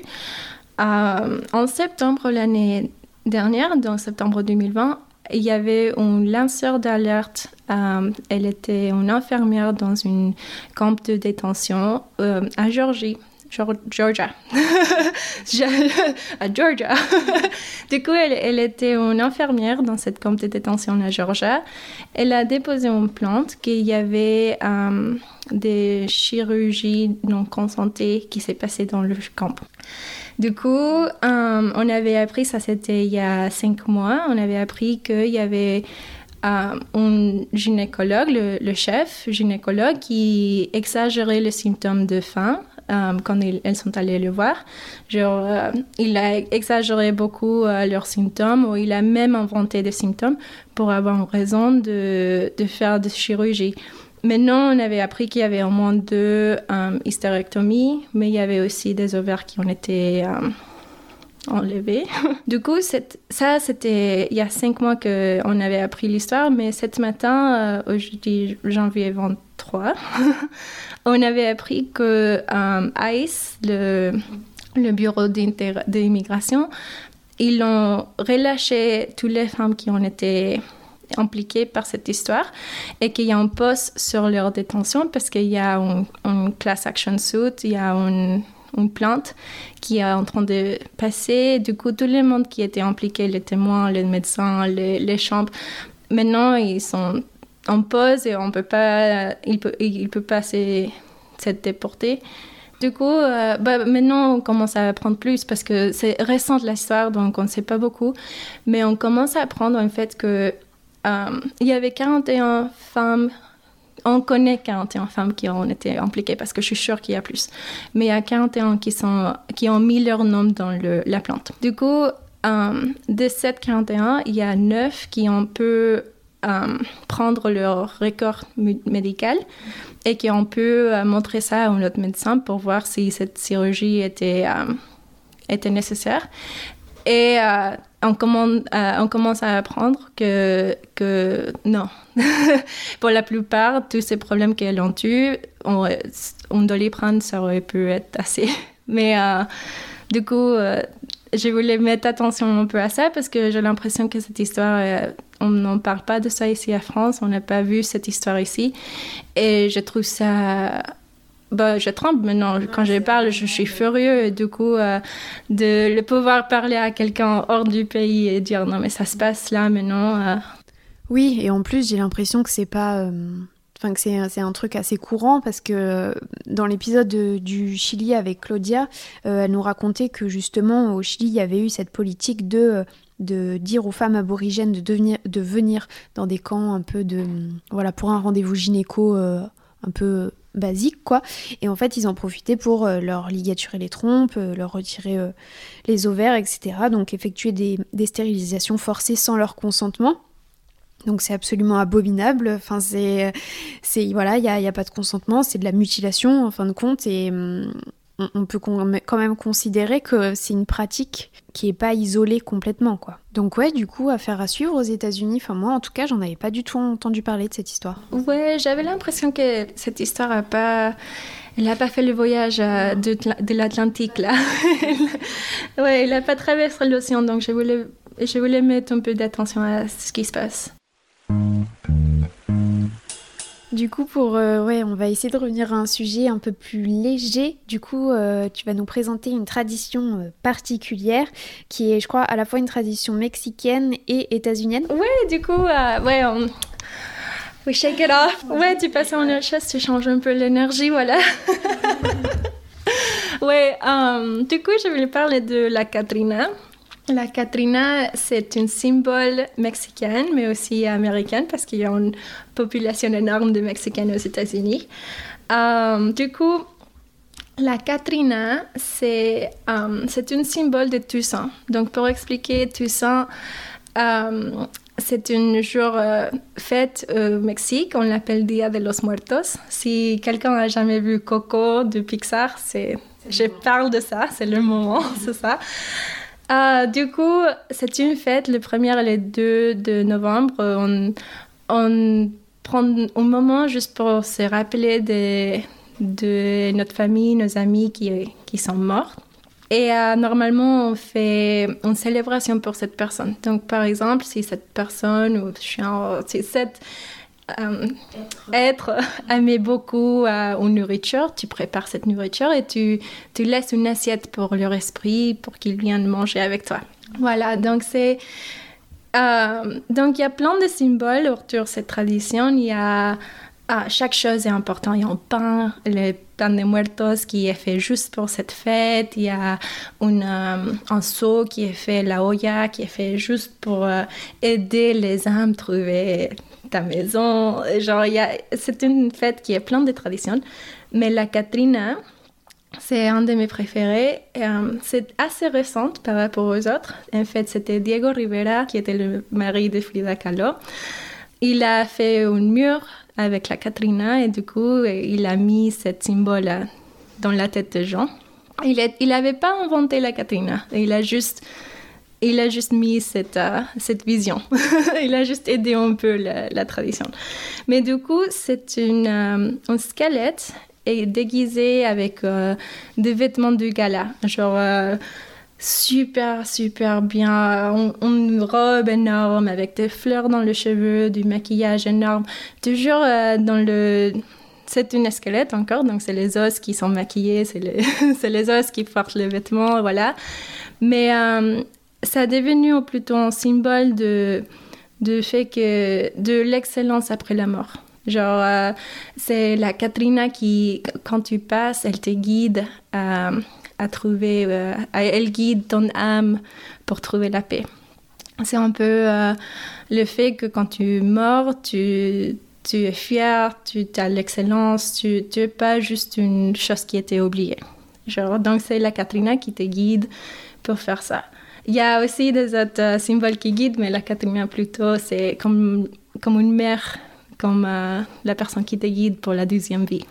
Speaker 2: en septembre l'année dernière, dans septembre 2020, il y avait un lanceur d'alerte. Euh, elle était une infirmière dans une camp de détention euh, à. Georgia. à Georgia. du coup, elle, elle, était une infirmière dans cette camp de détention à Georgia. Elle a déposé une plainte qu'il y avait euh, des chirurgies non consentées qui s'est passées dans le camp. Du coup, euh, on avait appris, ça c'était il y a cinq mois, on avait appris qu'il y avait euh, un gynécologue, le, chef gynécologue, qui exagérait les symptômes de faim euh, quand elles sont allées le voir. Genre, il a exagéré beaucoup leurs symptômes ou il a même inventé des symptômes pour avoir raison de, de faire des chirurgies. Maintenant, on avait appris qu'il y avait au moins deux euh, hystérectomies, mais il y avait aussi des ovaires qui ont été euh, enlevés. du coup, ça, c'était il y a cinq mois qu'on avait appris l'histoire, mais ce matin, euh, aujourd'hui, janvier 23, on avait appris que ICE, le, le bureau d'immigration, ils ont relâché toutes les femmes qui ont été impliqués par cette histoire et qu'il y a un poste sur leur détention parce qu'il y a une, class action suit, il y a une, une, plainte qui est en train de passer. Du coup, tout le monde qui était impliqué, les témoins, les médecins, les, les chambres, maintenant ils sont en pause et on peut pas, il peut, il peut pas s'être déporté. Du coup, euh, bah, maintenant, on commence à apprendre plus parce que c'est récent l'histoire, donc on ne sait pas beaucoup. Mais on commence à apprendre en fait que euh, il y avait 41 femmes on connaît 41 femmes qui ont été impliquées parce que je suis sûre qu'il y a plus. Mais il y a 41 qui, sont, qui ont mis leur nom dans la plante. Du coup, euh, de ces 41, il y a 9 qui ont pu euh, prendre leur record médical et qui ont pu montrer ça à un autre médecin pour voir si cette chirurgie était, nécessaire. À, on commence à apprendre que, que non. Pour la plupart, tous ces problèmes qu'elles ont eus, on, on doit les prendre, ça aurait pu être assez. Mais euh, du coup, euh, je voulais mettre attention un peu à ça parce que j'ai l'impression que cette histoire, euh, on n'en parle pas de ça ici à France, on n'a pas vu cette histoire ici. Et je trouve ça bah, je tremble maintenant. Quand je parle, je suis furieux. Et du coup, euh, de le pouvoir parler à quelqu'un hors du pays et dire non, mais ça se passe là maintenant. Euh.
Speaker 1: Oui, et en plus, j'ai l'impression que c'est pas. Euh, enfin, que c'est un truc assez courant parce que dans l'épisode du Chili avec Claudia, elle nous racontait que justement au Chili, il y avait eu cette politique de de dire aux femmes aborigènes de, devenir, de venir dans des camps un peu de voilà pour un rendez-vous gynéco un peu basique quoi. Et en fait ils en profitaient pour euh, leur ligaturer les trompes euh, leur retirer euh, les ovaires etc donc effectuer des, stérilisations forcées sans leur consentement. Donc c'est absolument abominable. Enfin c'est voilà il n'y a, y a, pas de consentement c'est de la mutilation en fin de compte. Et on, peut quand même considérer que c'est une pratique qui est pas isolée complètement, quoi. Donc ouais, du coup, affaire à suivre aux États-Unis. Enfin moi, en tout cas, j'en avais pas du tout entendu parler de cette histoire.
Speaker 2: Ouais, j'avais l'impression que cette histoire a pas, elle a pas fait le voyage euh, de, de l'Atlantique là. ouais, elle a pas traversé l'océan, donc je voulais, je voulais mettre un peu d'attention à ce qui se passe.
Speaker 1: Du coup, pour euh, ouais, on va essayer de revenir à un sujet un peu plus léger. Du coup, euh, tu vas nous présenter une tradition euh, particulière qui est, je crois, à la fois une tradition mexicaine et états-unienne.
Speaker 2: Ouais, du coup, ouais, on... We shake it off. Ouais, tu passes en autre chose, tu changes un peu l'énergie, voilà. ouais, du coup, je voulais parler de la Katrina. La Katrina, c'est un symbole mexicain, mais aussi américain, parce qu'il y a une population énorme de Mexicains aux États-Unis. Euh, du coup, la Katrina, c'est um, un symbole de Toussaint. Donc, pour expliquer Toussaint, um, c'est une jour euh, fête au Mexique, on l'appelle Dia de los Muertos. Si quelqu'un n'a jamais vu Coco de Pixar, c'est, je parle de ça, c'est le moment, c'est ça. Euh, du coup, c'est une fête, le 1er et le 2 de novembre. On, prend un moment juste pour se rappeler de, notre famille, nos amis qui, sont morts. Et euh, normalement, on fait une célébration pour cette personne. Donc, par exemple, si cette personne ou si cette euh, être. aimait beaucoup euh, une nourriture, tu prépares cette nourriture et tu, tu laisses une assiette pour leur esprit, pour qu'ils viennent manger avec toi. Voilà, donc c'est... donc il y a plein de symboles autour de cette tradition. Il y a ah, chaque chose est importante. Il y a un pain, le pain de muertos qui est fait juste pour cette fête. Il y a une, euh, un seau qui est fait, la olla, qui est fait juste pour euh, aider les âmes à trouver ta maison. Genre, c'est une fête qui est pleine de traditions. Mais la Katrina, c'est un de mes préférés. Euh, c'est assez récente par rapport aux autres. En fait, c'était Diego Rivera, qui était le mari de Frida Kahlo. Il a fait un mur avec la Katrina et du coup, il a mis cette symbole dans la tête des gens. Il n'avait pas inventé la Katrina, il a juste, il a juste mis cette, euh, cette vision. il a juste aidé un peu la, tradition. Mais du coup, c'est une, euh, un squelette et déguisé avec euh, des vêtements de gala, genre super, super bien. Une robe énorme avec des fleurs dans les cheveux, du maquillage énorme. Toujours dans le. C'est une squelette encore, donc c'est les os qui sont maquillés, c'est les, les os qui portent les vêtements, voilà. Mais ça a devenu plutôt un symbole de, de fait que de l'excellence après la mort. Genre, euh, c'est la Katrina qui, quand tu passes, elle te guide à à trouver, euh, elle guide ton âme pour trouver la paix. C'est un peu euh, le fait que quand tu mors, tu, tu es fier, tu as l'excellence, tu n'es pas juste une chose qui était oubliée. Genre, donc c'est la Katrina qui te guide pour faire ça. Il y a aussi des autres euh, symboles qui guident, mais la Katrina plutôt, c'est comme, comme une mère, comme la personne qui te guide pour la deuxième vie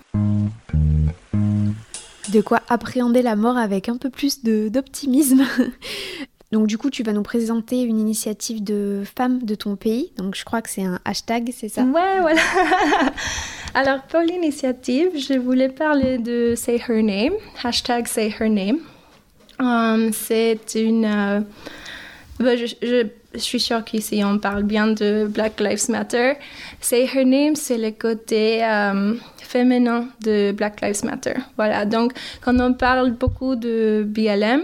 Speaker 1: de quoi appréhender la mort avec un peu plus d'optimisme. Donc du coup, tu vas nous présenter une initiative de femmes de ton pays. Donc je crois que c'est un hashtag, c'est ça?
Speaker 2: Ouais, voilà. Alors pour l'initiative, je voulais parler de Say Her Name, hashtag Say Her Name. Um, c'est une... Euh, bah, je, suis sûre qu'ici on parle bien de Black Lives Matter. Say Her Name, c'est le côté... Um, féminin de Black Lives Matter. Voilà, donc quand on parle beaucoup de BLM,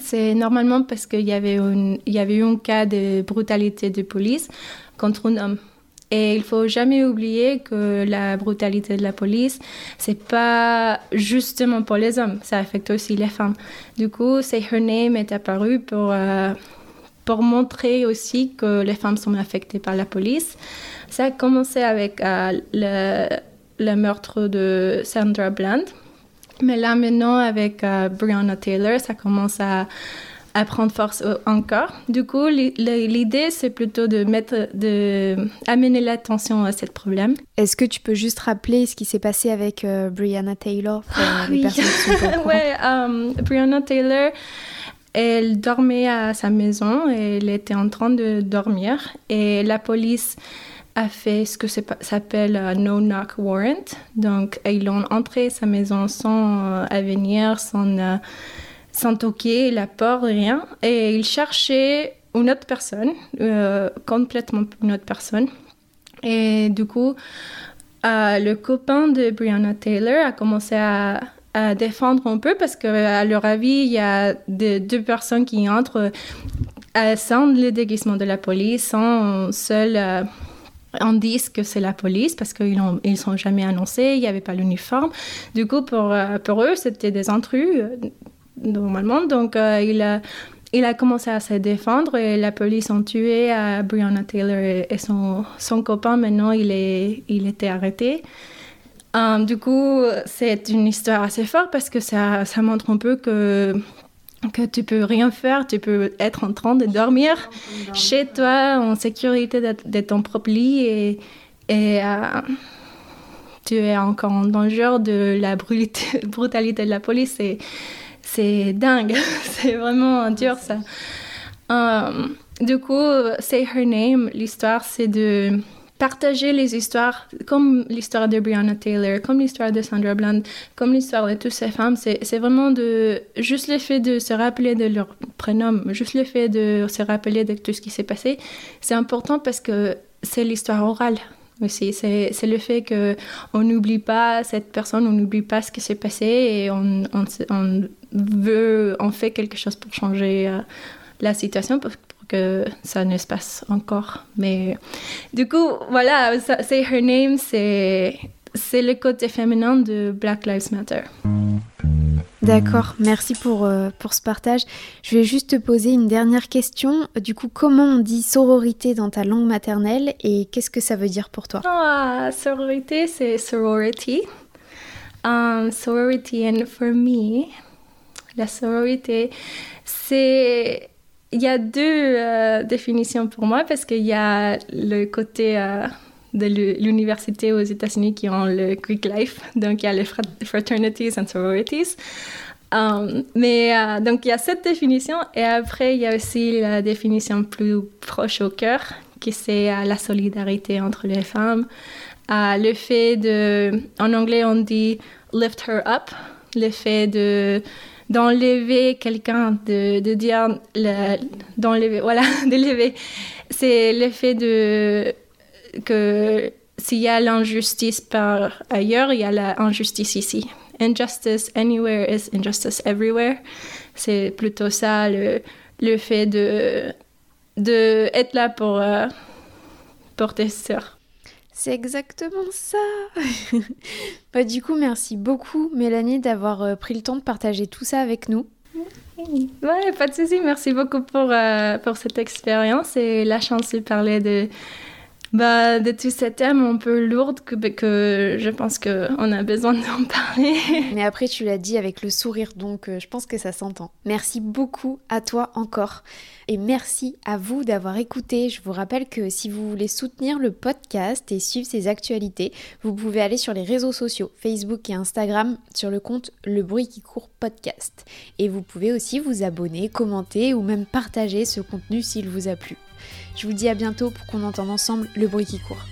Speaker 2: c'est normalement parce qu'il y, y avait eu un cas de brutalité de police contre un homme. Et il faut jamais oublier que la brutalité de la police, c'est pas justement pour les hommes, ça affecte aussi les femmes. Du coup, Say Her Name est apparu pour, euh, pour montrer aussi que les femmes sont affectées par la police. Ça a commencé avec euh, le le meurtre de Sandra Bland. Mais là, maintenant, avec euh, Breonna Taylor, ça commence à, à prendre force encore. Du coup, l'idée, c'est plutôt de mettre, de amener l'attention à ce problème.
Speaker 1: Est-ce que tu peux juste rappeler ce qui s'est passé avec euh, Breonna Taylor
Speaker 2: pour ah les personnes qui ouais, um, Breonna Taylor, elle dormait à sa maison et elle était en train de dormir et la police a fait ce que s'appelle un no-knock warrant. Donc, ils ont entré sa maison sans euh, avenir, sans, euh, sans toquer la porte, rien. Et ils cherchaient une autre personne, euh, complètement une autre personne. Et du coup, le copain de Brianna Taylor a commencé à, défendre un peu parce qu'à leur avis, il y a deux personnes qui entrent sans le déguisement de la police, sans seul on dit que c'est la police parce qu'ils ne ils sont jamais annoncés, il n'y avait pas l'uniforme. Du coup, pour, euh, eux, c'était des intrus, euh, normalement. Donc, euh, il, a, il a commencé à se défendre et la police a tué à Breonna Taylor et, son, son copain. Maintenant, il, est, il était arrêté. du coup, c'est une histoire assez forte parce que ça, ça montre un peu que que tu peux rien faire, tu peux être en train de dormir chez toi en sécurité de, ton propre lit et, et euh, tu es encore en danger de la brutalité de la police. C'est dingue, c'est vraiment dur ça. Euh, du coup, Say Her Name, l'histoire c'est de partager les histoires, comme l'histoire de Brianna Taylor, comme l'histoire de Sandra Bland, comme l'histoire de toutes ces femmes, c'est vraiment de juste le fait de se rappeler de leur prénom, juste le fait de se rappeler de tout ce qui s'est passé, c'est important parce que c'est l'histoire orale aussi. C'est le fait qu'on n'oublie pas cette personne, on n'oublie pas ce qui s'est passé et on, veut, on fait quelque chose pour changer euh, la situation, que ça ne se passe encore. Mais du coup, voilà, c'est Her Name, c'est c'est le côté féminin de Black Lives Matter.
Speaker 1: D'accord, merci pour, euh, pour ce partage. Je vais juste te poser une dernière question. Du coup, comment on dit sororité dans ta langue maternelle et qu'est-ce que ça veut dire pour toi?
Speaker 2: Ah, sororité, c'est sorority. Um, sorority, and for me, la sororité, c'est il y a deux euh, définitions pour moi parce qu'il y a le côté euh, de l'université aux États-Unis qui ont le Greek life, donc il y a les fraternities and sororities. Um, mais euh, donc il y a cette définition et après il y a aussi la définition plus proche au cœur qui c'est la solidarité entre les femmes, le fait de, en anglais on dit lift her up, le fait de d'enlever quelqu'un, de, de dire, d'enlever, voilà, d'élever. C'est l'effet de que s'il y a l'injustice par ailleurs, il y a l'injustice ici. Injustice anywhere is injustice everywhere. C'est plutôt ça le, le fait de, de être là pour, euh, sœurs.
Speaker 1: C'est exactement ça. bah, du coup, merci beaucoup, Mélanie, d'avoir euh, pris le temps de partager tout ça avec nous.
Speaker 2: Ouais, pas de souci. Merci beaucoup pour, euh, pour cette expérience et la chance de parler de, bah, de tous ces thèmes un peu lourds que, que je pense qu'on a besoin d'en parler.
Speaker 1: Mais après, tu l'as dit avec le sourire, donc euh, je pense que ça s'entend. Merci beaucoup à toi encore. Et merci à vous d'avoir écouté. Je vous rappelle que si vous voulez soutenir le podcast et suivre ses actualités, vous pouvez aller sur les réseaux sociaux, Facebook et Instagram, sur le compte Le Bruit qui court podcast. Et vous pouvez aussi vous abonner, commenter ou même partager ce contenu s'il vous a plu. Je vous dis à bientôt pour qu'on entende ensemble le bruit qui court.